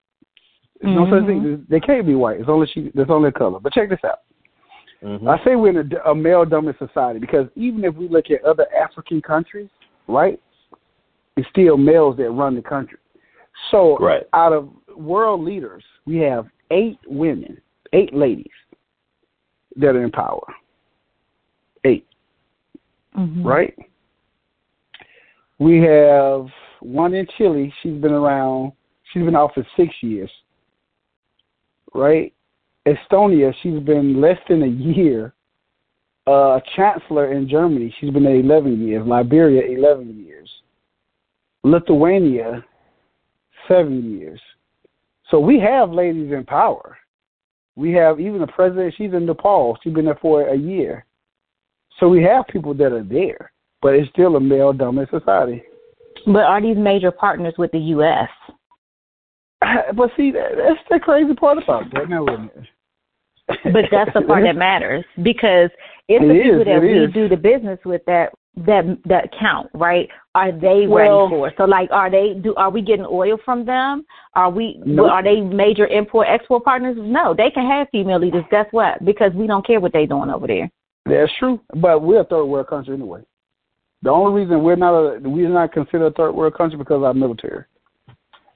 There's no such thing. They can't be white. It's only she. There's only a color. But check this out. Mhm. I say we're in a, a male dominant society because even if we look at other African countries, right, it's still males that run the country. So Right. out of world leaders, we have eight women, eight ladies that are in power. Eight, Mhm. right? We have one in Chile. She's been around. She's been out for six years. Right? Estonia. She's been less than a year. Uh, chancellor in Germany. She's been there 11 years. Liberia, 11 years. Lithuania, seven years. So we have ladies in power. We have even the president. She's in Nepal. She's been there for a year. So we have people that are there, but it's still a male dominant society. But are these major partners with the U.S.? But see, that, that's the crazy part about that. Now, a minute. But that's the part that matters because it's It the is, people that we is. do the business with that that that count, right? Are they Well- ready for? it? So, like, are they do? Are we getting oil from them? Are we? Nope. Are they major import export partners? No, they can have female leaders. Guess what? Because we don't care what they're doing over there. That's true, but we're a third world country anyway. The only reason we're not a, we're not considered a third world country because of our military.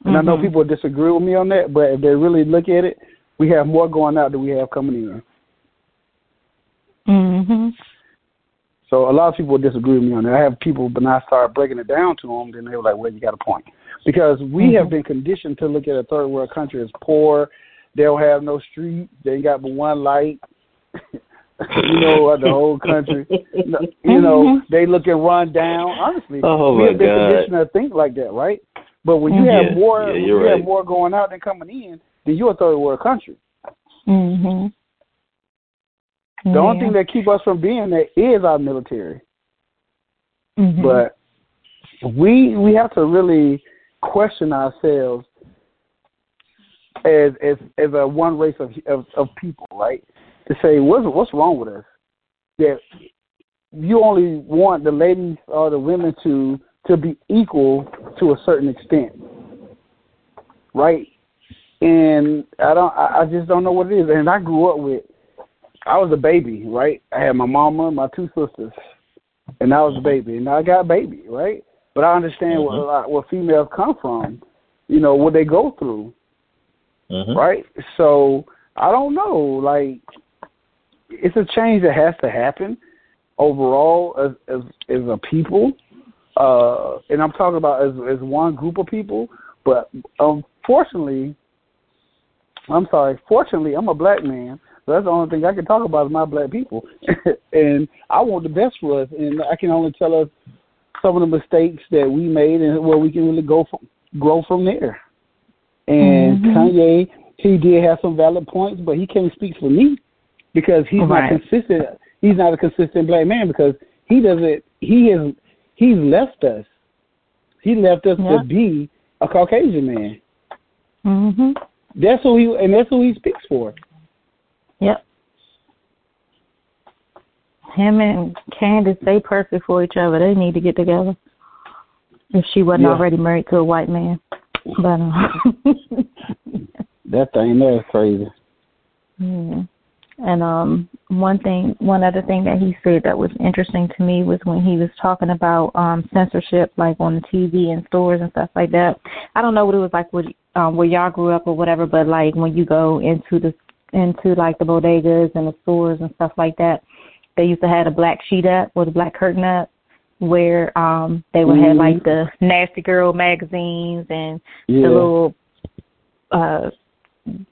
And I know Mhm. people disagree with me on that, but if they really look at it, we have more going out than we have coming in. Mhm. So a lot of people disagree with me on that. I have people, but when I start breaking it down to them, then they were like, "Well, you got a point," because we have been conditioned to look at a third world country as poor. They don't have no street. They ain't got but one light. you know, of the whole country. You know, Mhm. they looking run down. Honestly, Oh, we have been God. conditioned to think like that, right? But when you Yeah, have more, yeah, when you have more going out than coming in, then you're a third world country. Mhm. The only thing that keep us from being that is our military. Mhm. but we we have to really question ourselves as as as a one race of of, of people, right? To say what's what's wrong with us that you only want the ladies or the women to to be equal to a certain extent, right? And I don't I, just don't know what it is. And I grew up with I was a baby, right? I had my mama, my two sisters, and I was a baby, and I got a baby, right? But I understand where a lot where females come from, you know, what they go through, Mhm. right? So I don't know, like it's a change that has to happen overall as as, as a people, uh, and I'm talking about as as one group of people. But unfortunately, I'm sorry. Fortunately, I'm a black man, so that's the only thing I can talk about is my black people, and I want the best for us, and I can only tell us some of the mistakes that we made and where we can really go from grow from there. And Mhm. Kanye, he did have some valid points, but he can't speak for me because he's Right. not consistent. He's not a consistent black man because he doesn't. He is. He's left us. He left us Yeah. to be a Caucasian man. Mhm. That's who he and that's who he speaks for. Yep. him and Candace, they perfect for each other. They need to get together. If she wasn't Yeah. already married to a white man, but uh, That thing is crazy. yeah. And um, one thing, one other thing that he said that was interesting to me was when he was talking about um censorship, like on the TV and stores and stuff like that. I don't know what it was like where um, where y'all grew up or whatever, but like when you go into the into like the bodegas and the stores and stuff like that, they used to have a black sheet up or the black curtain up where um they would have Mhm. like the nasty girl magazines and Yeah. the little uh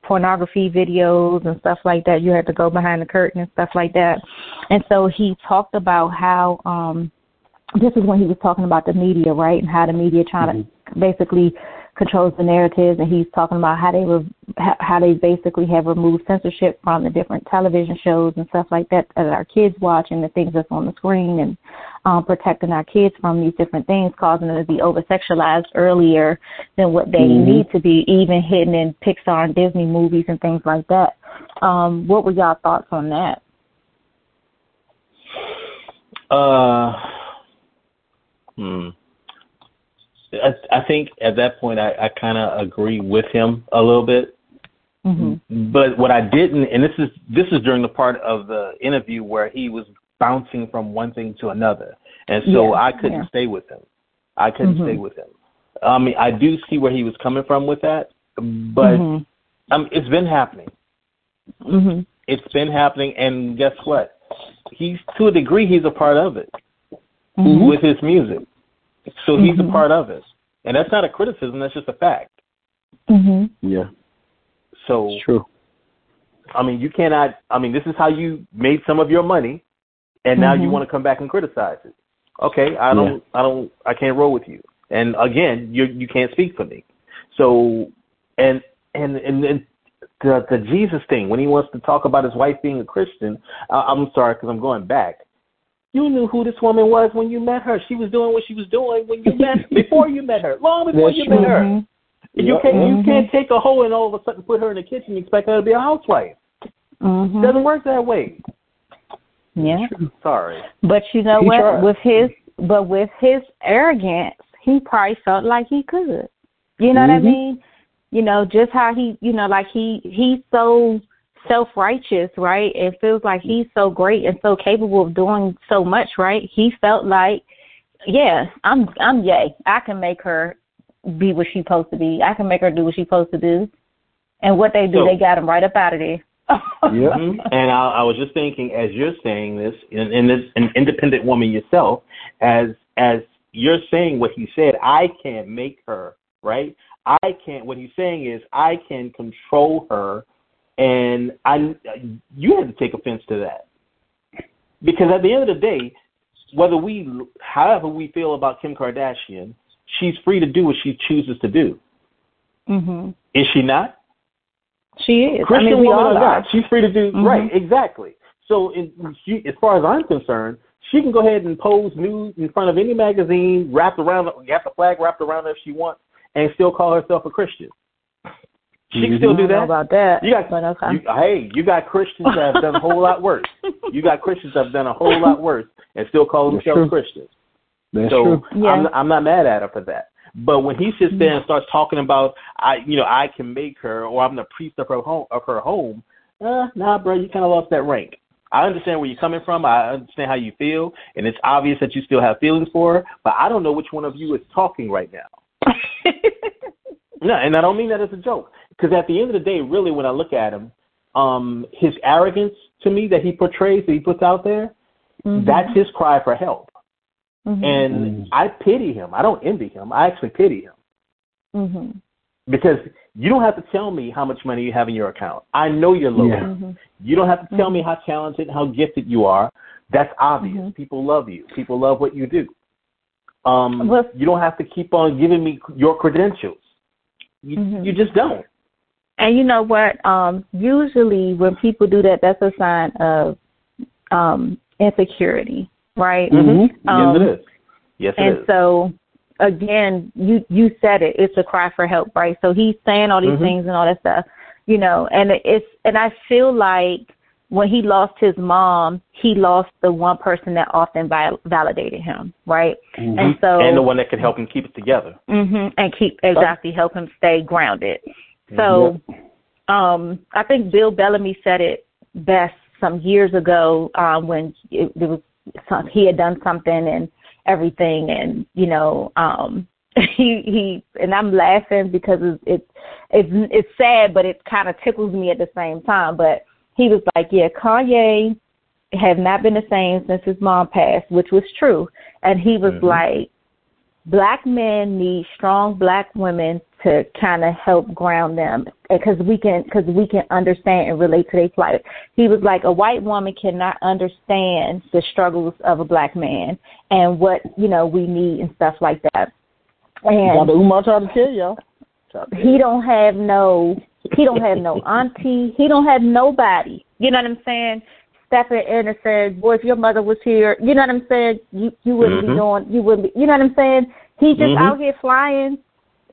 pornography videos and stuff like that. You had to go behind the curtain and stuff like that. And so he talked about how um this is when he was talking about the media, right? And how the media trying to basically controls the narratives and he's talking about how they were how they basically have removed censorship from the different television shows and stuff like that that our kids watch and the things that's on the screen and um protecting our kids from these different things causing them to be over sexualized earlier than what they Mhm. need to be even hidden in Pixar and Disney movies and things like that. Um what were y'all thoughts on that? Uh, hmm. I, I think at that point I, I kind of agree with him a little bit. Mhm. But what I didn't, and this is this is during the part of the interview where he was bouncing from one thing to another, and so Yeah, I couldn't yeah. stay with him. I couldn't Mhm. stay with him. I mean, I do see where he was coming from with that, but Mhm. um, it's been happening. Mhm. It's been happening, and guess what? He's to a degree he's a part of it Mhm. with his music. So he's a part of it, and that's not a criticism. That's just a fact. Mhm. Yeah. So It's true. I mean, you cannot. I mean, this is how you made some of your money, and now you Mhm. want to come back and criticize it. Okay, I don't, I don't, I can't roll with you. And again, you you can't speak for me. So, and and and, and the the Jesus thing when he wants to talk about his wife being a Christian, I, I'm sorry because I'm going back. You knew who this woman was when you met her. She was doing what she was doing when you met before you met her, long before That's you true. met her. Mhm. You can't you Mhm. can't take a hoe and all of a sudden put her in the kitchen and expect her to be a housewife. Mhm. It doesn't work that way. Yeah. Sorry. But you know He what? tried. With his but with his arrogance, he probably felt like he could. You know what I Mhm. mean? You know, just how he you know, like he he's so self righteous, right? It feels like he's so great and so capable of doing so much, right? He felt like, Yeah, I'm I'm yay. I can make her be what she's supposed to be. I can make her do what she's supposed to do. And what they do, So- they got him right up out of there. Yeah. Mhm. And I, I was just thinking, as you're saying this, and, and this, an independent woman yourself, as as you're saying what he said, I can't make her right. I can't. What he's saying is, I can control her, and I. You had to take offense to that, because at the end of the day, whether we, however we feel about Kim Kardashian, she's free to do what she chooses to do. mhm. Is she not? She is. Christian I mean, we woman all or are. not, she's free to do Mhm. right, exactly. So, in, she, as far as I'm concerned, she can go ahead and pose nude in front of any magazine, wrapped around, have the flag wrapped around her if she wants, and still call herself a Christian. She can Mhm. still I do don't know that. about that. You got, but okay. you, hey, you got Christians that have done a whole lot worse. You got Christians that have done a whole lot worse and still call That's themselves true. Christians. That's so true. Yeah. I'm I'm not mad at her for that. But when he sits there and starts talking about I you know I can make her or I'm the priest of her home of her home, uh, nah, bro, you kind of lost that rank. I understand where you're coming from. I understand how you feel, and it's obvious that you still have feelings for her. But I don't know which one of you is talking right now. No, and I don't mean that as a joke. Because at the end of the day, really, when I look at him, um, his arrogance to me that he portrays, that he puts out there, Mhm. that's his cry for help. Mhm. And Mhm. I pity him. I don't envy him. I actually pity him Mhm. because you don't have to tell me how much money you have in your account. I know you're low. Yeah. Mhm. You don't have to tell me how talented, how gifted you are. That's obvious. Mhm. People love you. People love what you do. Um, Well- you don't have to keep on giving me your credentials. You, Mhm. you just don't. And you know what? Um, usually when people do that, that's a sign of um, insecurity, right? Mhm. Um, yes, it is. Yes, it and is. so again, you you said it. It's a cry for help, right? So he's saying all these Mhm. things and all that stuff, you know. And it's and I feel like when he lost his mom, he lost the one person that often val- validated him, right? Mm-hmm. And so and the one that could help him keep it together. hmm and keep exactly help him stay grounded. So, um, I think Bill Bellamy said it best some years ago um, when it, there was some, he had done something and everything, and you know, um, he he and I'm laughing because it's it's it's, it's sad, but it kind of tickles me at the same time. But he was like, yeah, Kanye have not been the same since his mom passed, which was true, and he was Mhm. like black men need strong black women to kind of help ground them because we can because we can understand and relate to their plight. He was like a white woman cannot understand the struggles of a black man and what you know we need and stuff like that. And. Umar tried to tell y'all. He don't have no he don't have no auntie he don't have nobody you know what i'm saying stepping in and saying boy if your mother was here you know what i'm saying you you wouldn't be Mhm. doing you wouldn't be you know what i'm saying he just Mhm. out here flying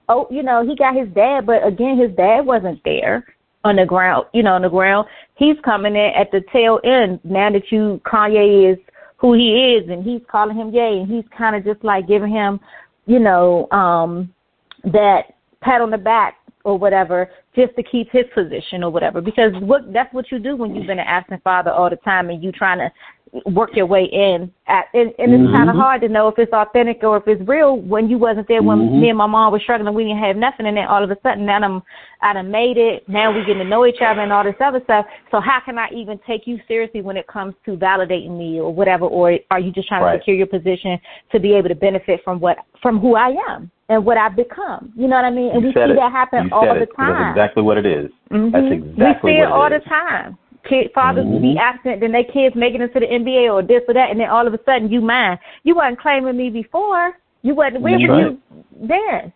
oh you know he got his dad but again his dad wasn't there on the ground you know on the ground. He's coming in at the tail end now that you kanye is who he is and he's calling him yay and he's kind of just like giving him you know um that pat on the back or whatever just to keep his position or whatever. Because what that's what you do when you've been an absent father all the time and you trying to work your way in at and, and it's kind of hard to know if it's authentic or if it's real when you wasn't there when Mhm. me and my mom was struggling we didn't have nothing and then all of a sudden now I'm I done made it now we getting to know each other and all this other stuff so how can I even take you seriously when it comes to validating me or whatever or are you just trying Right. to secure your position to be able to benefit from what from who I am and what I've become you know what I mean and You we see it. that happen you all the it. That's time exactly what it is. Mhm. That's exactly we see what it all it the time. Kid fathers be Mhm. absent, then their kids make it into the NBA or this or that, and then all of a sudden you mine. You wasn't claiming me before. You wasn't where were right. you then?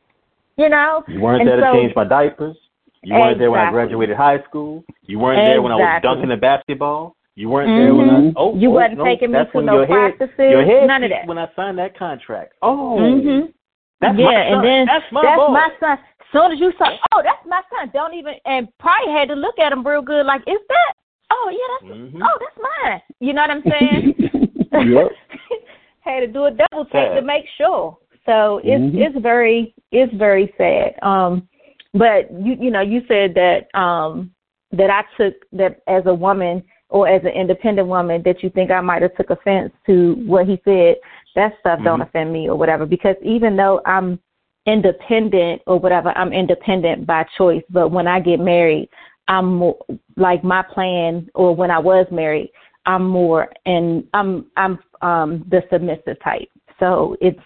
You know. You weren't And there so- to change my diapers. You weren't there when I graduated high school. You weren't there when I was dunking the basketball. You weren't there when. I oh You oh, wasn't no, taking me to no your head, practices, Your head none of that. when I signed that contract. Oh, Mhm. that's yeah, and then that's my that's boy. my son. Soon as you saw, oh, that's my son. Don't even and probably had to look at him real good, like, is that? Oh yeah, that's Mhm. oh that's mine. You know what I'm saying? Yep. had to do a double take to make sure. So it's Mhm. it's very it's very sad. Um, but you you know you said that um that I took that as a woman or as an independent woman that you think I might have took offense to what he said. That stuff don't Mhm. offend me or whatever because even though I'm independent or whatever, I'm independent by choice. But when I get married, I'm more like my plan or when I was married, I'm more and I'm I'm um the submissive type. So it's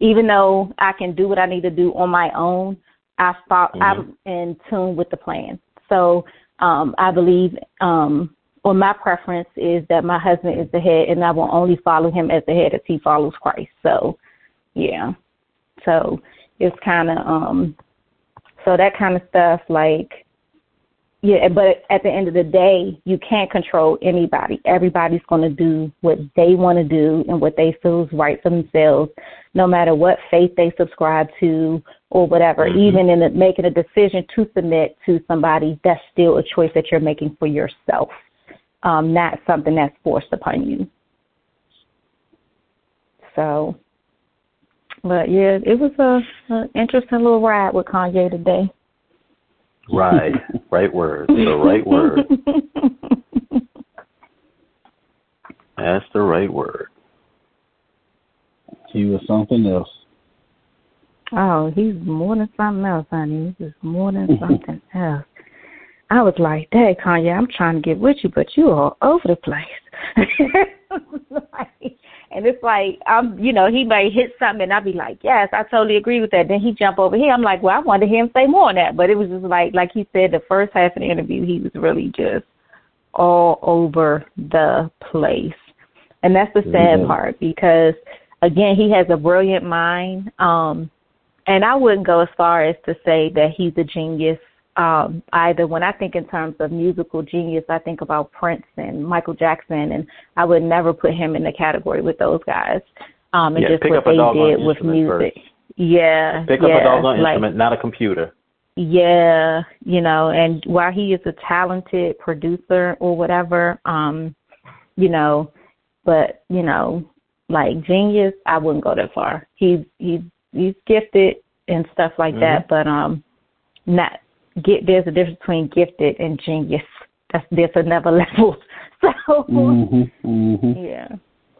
even though I can do what I need to do on my own, I thought Mhm. I'm in tune with the plan. So um I believe um or my preference is that my husband is the head and I will only follow him as the head as he follows Christ. So yeah. So it's kinda um so that kind of stuff like yeah, but at the end of the day, you can't control anybody. Everybody's going to do what they want to do and what they feel is right for themselves, no matter what faith they subscribe to or whatever. Mhm. Even in the, making a decision to submit to somebody, that's still a choice that you're making for yourself, um, not something that's forced upon you. So, but yeah, it was a, a interesting little ride with Kanye today. Right, right word. The right word. That's the right word. He was something else. Oh, he's more than something else, honey. He's just more than something else. I was like, "Hey, Kanye, I'm trying to get with you, but you all over the place." like, and it's like, I'm, you know, he may hit something, and I'd be like, "Yes, I totally agree with that." Then he jump over here. I'm like, "Well, I wanted to hear him say more on that," but it was just like, like he said, the first half of the interview, he was really just all over the place, and that's the sad Yeah. part because, again, he has a brilliant mind. Um, and I wouldn't go as far as to say that he's a genius um, either. When I think in terms of musical genius, I think about Prince and Michael Jackson, and I would never put him in the category with those guys. Um, and Yeah, just pick what up a they did with music. first. Yeah, Pick yeah, up a doggone like, instrument, not a computer. yeah, you know, and while he is a talented producer or whatever, um, you know, but you know, like genius, I wouldn't go that far. He's he's he's gifted and stuff like mm-hmm. that, but um, not get. There's a difference between gifted and genius. That's there's another level. So mm-hmm, mm-hmm. yeah.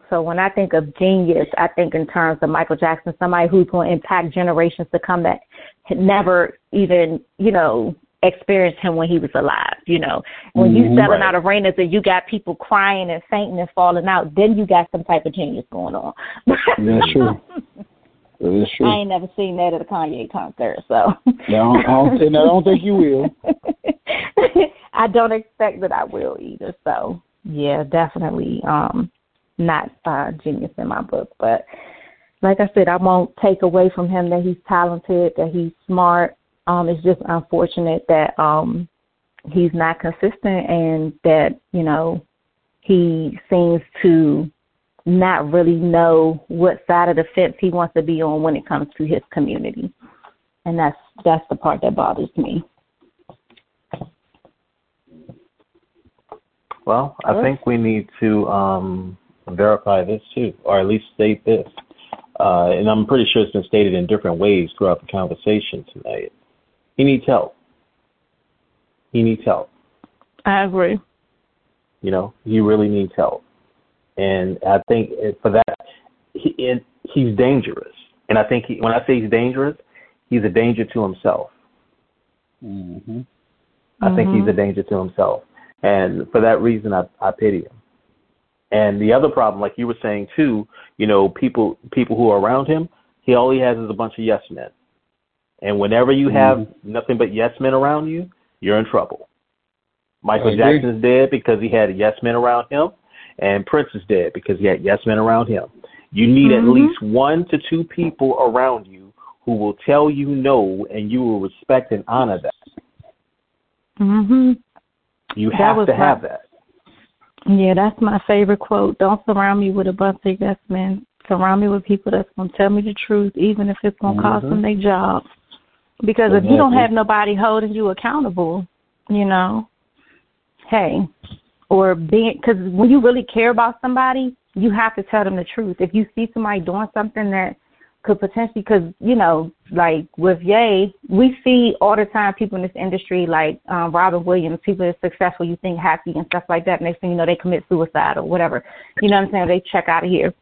So when I think of genius, I think in terms of Michael Jackson, somebody who's going to impact generations to come that had never even, you know, experienced him when he was alive. You know, when you mm-hmm. selling right. out arenas and you got people crying and fainting and falling out, then you got some type of genius going on. That's true. That is true. I ain't never seen that at a Kanye concert, so. No, I don't, think, I don't think you will. I don't expect that I will either. So yeah, definitely um not uh genius in my book. But like I said, I won't take away from him that he's talented, that he's smart. Um, it's just unfortunate that um he's not consistent and that, you know, he seems to not really know what side of the fence he wants to be on when it comes to his community. And that's that's the part that bothers me. Well, I think we need to um, verify this too, or at least state this. Uh, and I'm pretty sure it's been stated in different ways throughout the conversation tonight. He needs help. He needs help. I agree. You know, he really needs help. And I think for that, he, it, he's dangerous. And I think he, when I say he's dangerous, he's a danger to himself. Mm-hmm. I think he's a mm-hmm. danger to himself. And for that reason, I, I pity him. And the other problem, like you were saying too, you know, people people who are around him, he all he has is a bunch of yes men. And whenever you have mm-hmm. nothing but yes men around you, you're in trouble. Michael Jackson is dead because he had yes men around him and Prince is dead because he had yes men around him. You need mm-hmm. at least one to two people around you who will tell you no, and you will respect and honor that. Mhm. You have to have that. Yeah, that's my favorite quote. Don't surround me with a bunch of yes men. Surround me with people that's gonna tell me the truth, even if it's gonna mm-hmm. cost them their job. Because exactly. if you don't have nobody holding you accountable, you know, hey, or being because when you really care about somebody, you have to tell them the truth. If you see somebody doing something that could potentially, because you know, like with Ye, we see all the time people in this industry, like um, Robin Williams, people that are successful, you think happy and stuff like that. Next thing you know, they commit suicide or whatever. You know what I'm saying? They check out of here,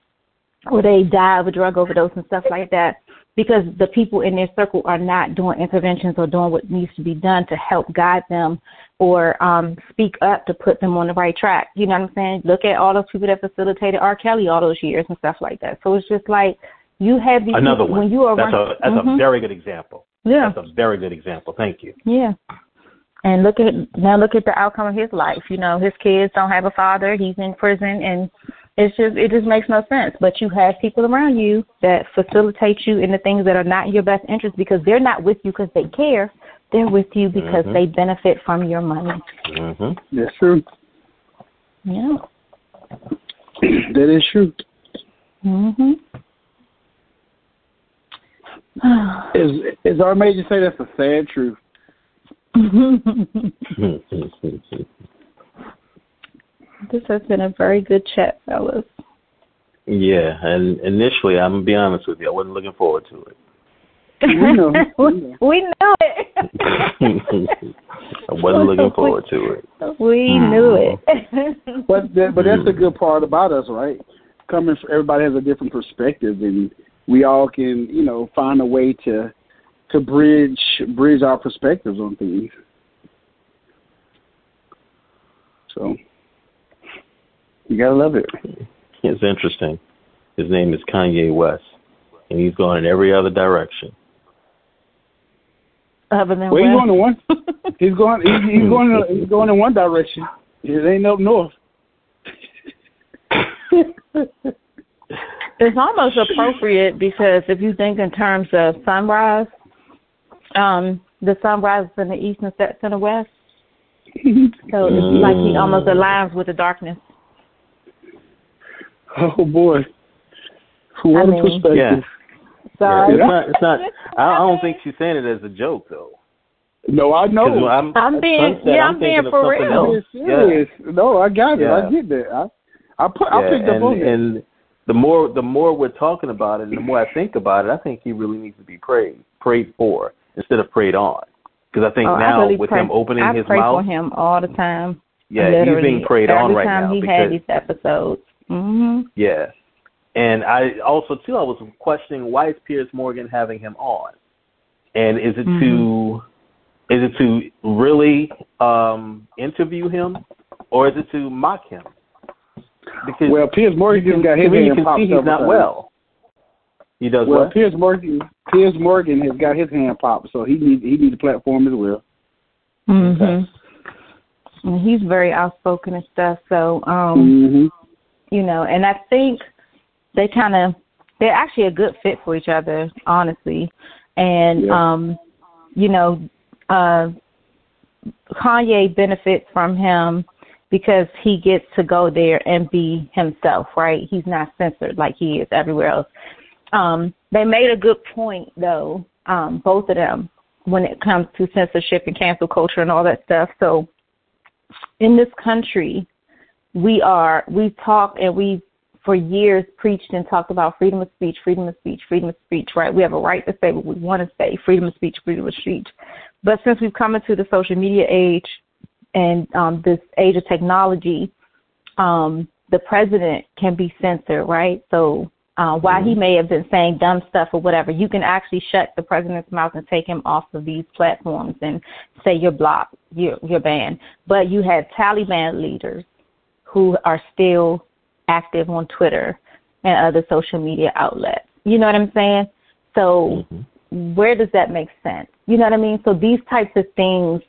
or they die of a drug overdose and stuff like that because the people in their circle are not doing interventions or doing what needs to be done to help guide them or um speak up to put them on the right track. You know what I'm saying? Look at all those people that facilitated R. Kelly all those years and stuff like that. So it's just like you have these another people, one. when you are that's a that's mm-hmm. a very good example. Yeah, that's a very good example. Thank you. Yeah. And look at now look at the outcome of his life. You know, his kids don't have a father, he's in prison and it's just it just makes no sense. But you have people around you that facilitate you in the things that are not in your best interest because they're not with you because they care. They're with you because mm-hmm. they benefit from your money. Mm-hmm. That's true. Yeah. that is true. Mhm. is is R Major say that's a sad truth? This has been a very good chat, fellas. Yeah, and initially, I'm gonna be honest with you, I wasn't looking forward to it. We know. we know it. I wasn't looking forward to it. We mm. knew it. but that, but that's the good part about us, right? Coming, from, everybody has a different perspective, and we all can, you know, find a way to to bridge bridge our perspectives on things. So you gotta love it. It's interesting. His name is Kanye West, and he's going in every other direction. Other than well, he's going in one. he's going. He's, he's going. In, he's going in one direction. It ain't up north. it's almost appropriate because if you think in terms of sunrise, um, the sun rises in the east and sets in the west. so it's like he almost aligns with the darkness. Oh boy, what I mean, perspective. Yeah. Sorry. It's not. It's not. I don't think she's saying it as a joke though. No, I know. I'm, I'm being- Sunset, yeah, I'm I'm being for something real. else. Being serious. No, I got it. Yeah. I get that. I I put I Yeah, picked up and, on that. and the more the more we're talking about it, and the more I think about it, I think he really needs to be prayed prayed for instead of prayed on. Because I think Oh, I now really with pray, him opening I his pray mouth, for him all the time. yeah, Literally, he's being prayed every on right now. Every time now he because had these episodes. hmm yeah, and I also too I was questioning why is Piers Morgan having him on, and is it to is it to really um interview him or is it to mock him? Because well, Piers Morgan can, got to his me, you hand popped see he's several not times. well. He does Well, what? Piers Morgan Piers Morgan has got his hand popped, so he need he needs a platform as well. Mhm. And he's very outspoken and stuff. So, um, hmm you know, and I think they kind of they're actually a good fit for each other, honestly. And Yeah. um, you know, uh, Kanye benefits from him because he gets to go there and be himself, right? He's not censored like he is everywhere else. Um, they made a good point though, um, both of them, when it comes to censorship and cancel culture and all that stuff. So in this country, we are we talk and we for years preached and talked about freedom of speech, freedom of speech, freedom of speech, right? We have a right to say what we want to say, freedom of speech, freedom of speech. But since we've come into the social media age and um, this age of technology, um, the president can be censored, right? So uh, while he may have been saying dumb stuff or whatever, you can actually shut the president's mouth and take him off of these platforms and say you're blocked, you're, you're banned. But you had Taliban leaders who are still active on Twitter and other social media outlets. You know what I'm saying? So where does that make sense? You know what I mean? So these types of things,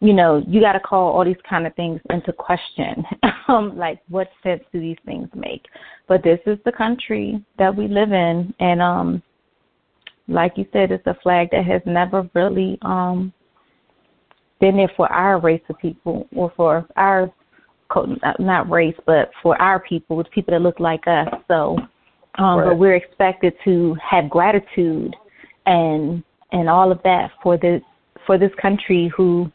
you know, you got to call all these kind of things into question. um, like, what sense do these things make? But this is the country that we live in, and um, like you said, it's a flag that has never really um been there for our race of people or for our not race, but for our people, it's people that look like us. So, um, Right. but we're expected to have gratitude and and all of that for this for this country who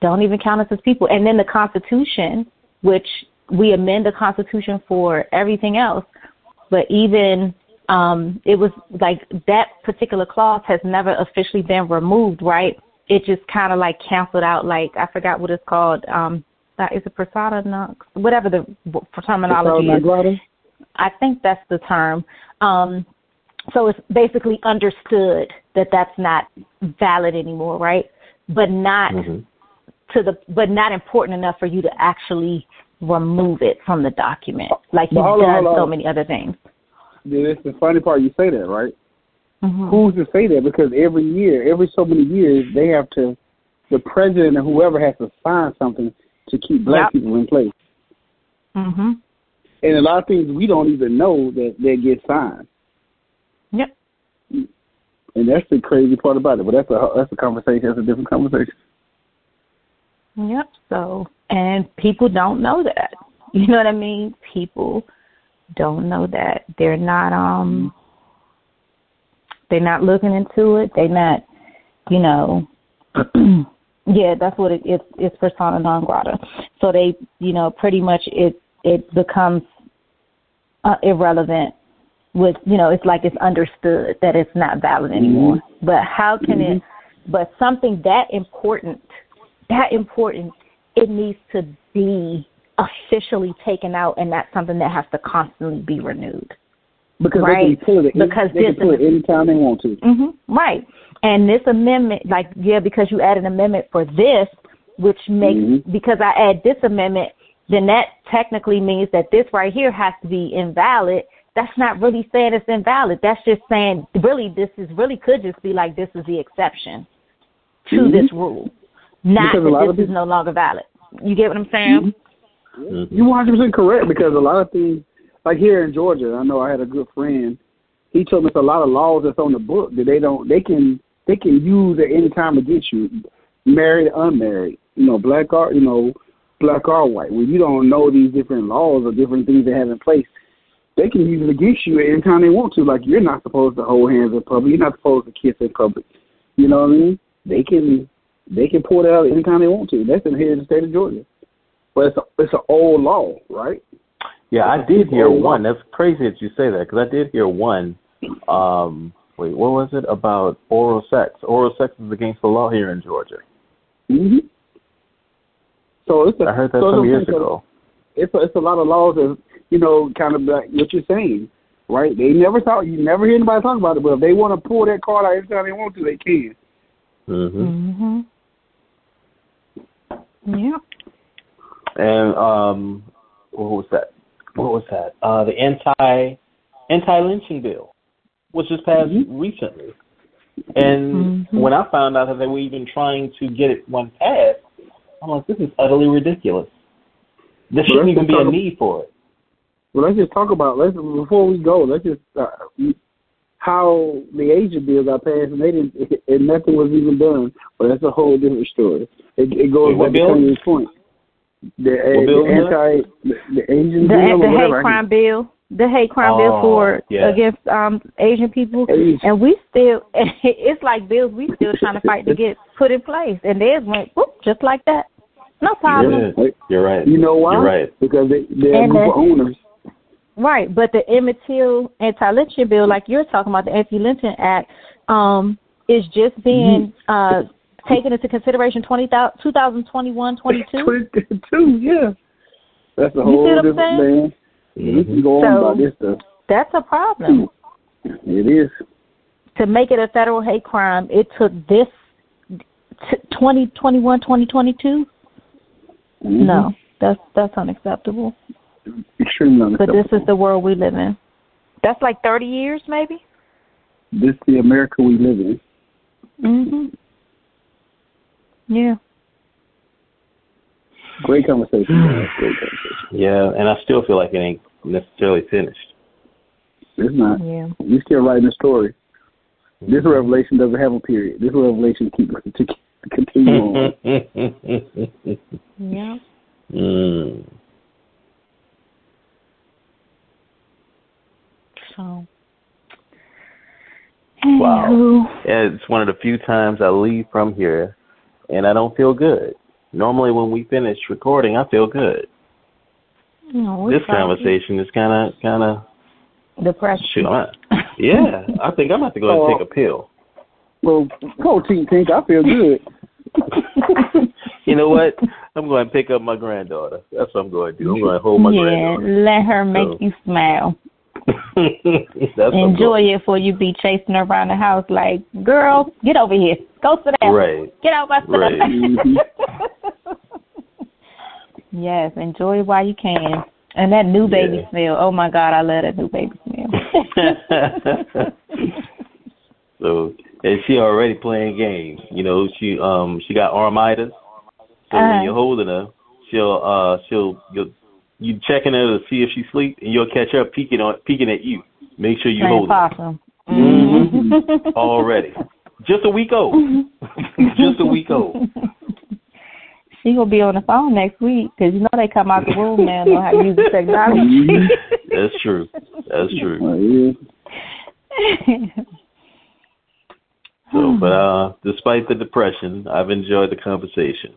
don't even count us as people. And then the Constitution, which we amend the Constitution for everything else, but even um, it was like that particular clause has never officially been removed, right? It just kind of like canceled out. Like I forgot what it's called. Um, that is a persona, no, whatever the terminology is. I think that's the term. Um, so it's basically understood that that's not valid anymore, right? But not Mhm. to the, but not important enough for you to actually remove it from the document, like you've on, done hold so on. many other things. This the funny part. You say that, right? hmm Who's to say that? Because every year, every so many years, they have to, the president or whoever has to sign something to keep black Yep. people in place. hmm And a lot of things we don't even know that they get signed. Yep. And that's the crazy part about it. But that's a that's a conversation. That's a different conversation. Yep. So, and people don't know that. You know what I mean? People don't know that. They're not um they're not looking into it. They're not, you know, yeah, that's what it, it's it's persona non grata. So they, you know, pretty much it it becomes uh, irrelevant with, you know, it's like it's understood that it's not valid anymore. But how can it but something that important that important, it needs to be officially taken out, and that's something that has to constantly be renewed. Because Right. they can pull it. Because they can this- pull it anytime they want to. hmm Right. And this amendment, like, yeah, because you add an amendment for this, which makes, Mhm. because I add this amendment, then that technically means that this right here has to be invalid. That's not really saying it's invalid. That's just saying, really, this is really could just be like, this is the exception to Mhm. this rule, not Because a lot that of this is no longer valid. You get what I'm saying? Mhm. You 100 percent correct because a lot of things, like here in Georgia, I know I had a good friend. He told me it's a lot of laws that's on the book that they don't, they can, they can use at any time against you, married, or unmarried, you know, black or, you know, black or white. When you don't know these different laws or different things they have in place, they can use it against you at any time they want to. Like you're not supposed to hold hands in public. You're not supposed to kiss in public. You know what I mean? they can they can pull it out anytime they want to. That's in here in the state of Georgia. But it's a, it's an old law, right? Yeah, I did hear one. That's crazy that you say that because I did hear one. Um, wait, what was it about oral sex? Oral sex is against the law here in Georgia. hmm So it's a, I heard that so some years ago. It's a, it's a lot of laws that you know, kind of like what you're saying, right? They never talk. You never hear anybody talk about it, but if they want to pull that card out anytime they want to, they can. Mhm. Mhm. Yeah. And um, what was that? What was that? Uh, the anti anti lynching bill, which was passed Mhm. recently. And Mhm. when I found out that they were even trying to get it one passed, I'm like, this is utterly ridiculous. There shouldn't even be a talk- need for it. Well, let's just talk about let's before we go. Let's just uh, how the Asian bill got passed and they didn't, and nothing was even done. But that's a whole different story. It, it goes Wait, back to? Kanye's point. The, uh, What bill the anti the, the Asian The, bill the or hate crime bill, the hate crime bill Oh, for yeah. against um Asian people, Asian. and we still it's like bills we still trying to fight to get put in place, and theirs went whoop, just like that, no problem. Yeah, you're right. You know why? You're right. Because they they're a group the- of owners. Right, but the Emmett Till anti-lynching bill, like you're talking about, the Anti-Lynching Act, um, is just being uh, taken into consideration 20, 2021, 22. Twenty-two, yeah. That's a whole see what I'm different thing. We can go on So- about this stuff. That's a problem. It is. To make it a federal hate crime, it took this t- 2021, 2022. Mhm. No, that's that's unacceptable. Extremely But this is the world we live in. That's like 30 years, maybe. this is the America we live in. Mhm. Yeah. Great conversation. man. Great conversation. Yeah, and I still feel like it ain't necessarily finished. It's not. Yeah. You still writing the story. This revelation doesn't have a period. This revelation keeps to continue on. Yeah. mm. So. Wow. Anywho. Yeah, it's one of the few times I leave from here and I don't feel good. Normally, when we finish recording, I feel good. No, This conversation is kind of, kind of, Depression. shoot, I'm not, yeah, I think I'm about to go and take a pill. Well, go Team Pink. I feel good. You know what? I'm going to pick up my granddaughter. That's what I'm going to do. I'm going to hold my granddaughter. yeah, granddaughter. let her make So- you smile. Enjoy it before you be chasing her around the house like, girl, get over here. Go sit down. Right. Get out my stuff. Right. Yes, enjoy it while you can. And that new baby Yeah. smell. Oh my God, I love that new baby smell. so and she already playing games. You know, she um she got armitis. So Uh-huh. when you're holding her, she'll uh she'll you'll you checking her to see if she sleep and you'll catch her peeking on peeking at you. Make sure you hold possum. Mhm. already. Just a week old. Just a week old. She gonna be on the phone next week because you know they come out the womb now know how to use the technology. That's true. That's true. So, but uh, despite the depression, I've enjoyed the conversation.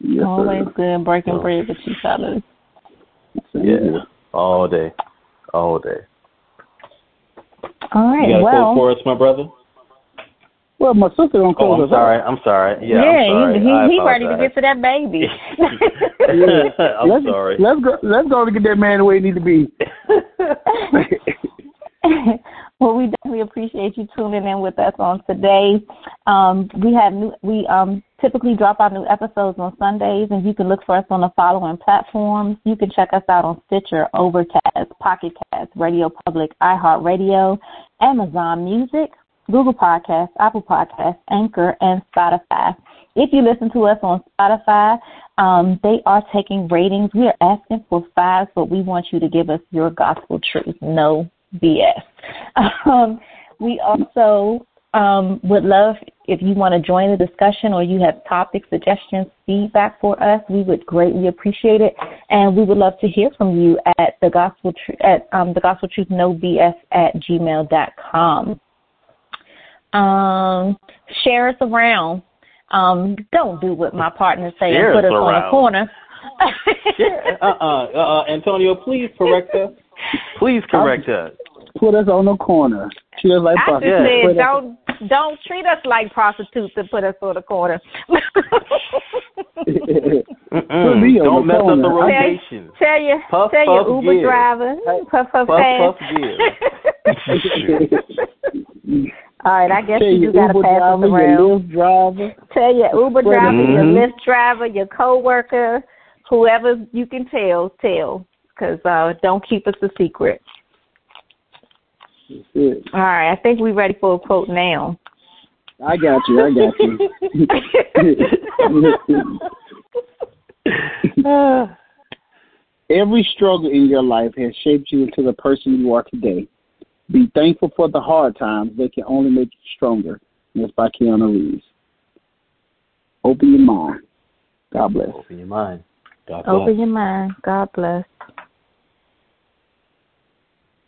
Yes, sir. Always good breaking bread with you fellas. Yeah, all day, all day. All right. You got a well, quote for us, my brother? Well, my sister gonna Oh, close I'm us sorry. out. I'm sorry. Yeah, yeah, sorry. he he, he ready to get to that baby. I'm let's, sorry. Let's go. Let's go to get that man the way he need to be. well, we definitely appreciate you tuning in with us on today. Um, we have new, we um, typically drop our new episodes on Sundays, and you can look for us on the following platforms. You can check us out on Stitcher, Overcast, Pocket Cast, Radio Public, iHeartRadio, Amazon Music, Google Podcasts, Apple Podcasts, Anchor, and Spotify. If you listen to us on Spotify, um, they are taking ratings. We are asking for fives, but we want you to give us your gospel truth. No BS. Um, we also um, would love if you want to join the discussion or you have topic suggestions, feedback for us. We would greatly appreciate it, and we would love to hear from you at the gospel tr- at um, the gospel truth no BS at gmail dot com. Um, share us around. Um, don't do what my partner say and put us us on around. a corner. Yeah, uh-uh, uh-uh. Antonio, please correct us. Please correct us. Put us on the corner. Treat us like I just prostitutes. Yeah. Said don't don't treat us like prostitutes and put us on the corner. Mm-mm. me Don't the mess up the corner. rotation. tell tell your Puff, tell puff, your Uber give. driver puff puff, Puff, pass. puff, All right, I guess Tell you your do gotta Uber pass us driver, your around. Lyft driver. Tell your Uber Spread it. driver, your Mhm. Lyft driver, your coworker, whoever you can tell, tell, because uh, don't keep us a secret. That's it. All right, I think we're ready for a quote now. I got you. I got you. Every struggle in your life has shaped you into the person you are today. Be thankful for the hard times; they can only make you stronger. And that's by Keanu Reeves. Open your mind. God bless. Open your mind. God bless. Open your mind. God bless.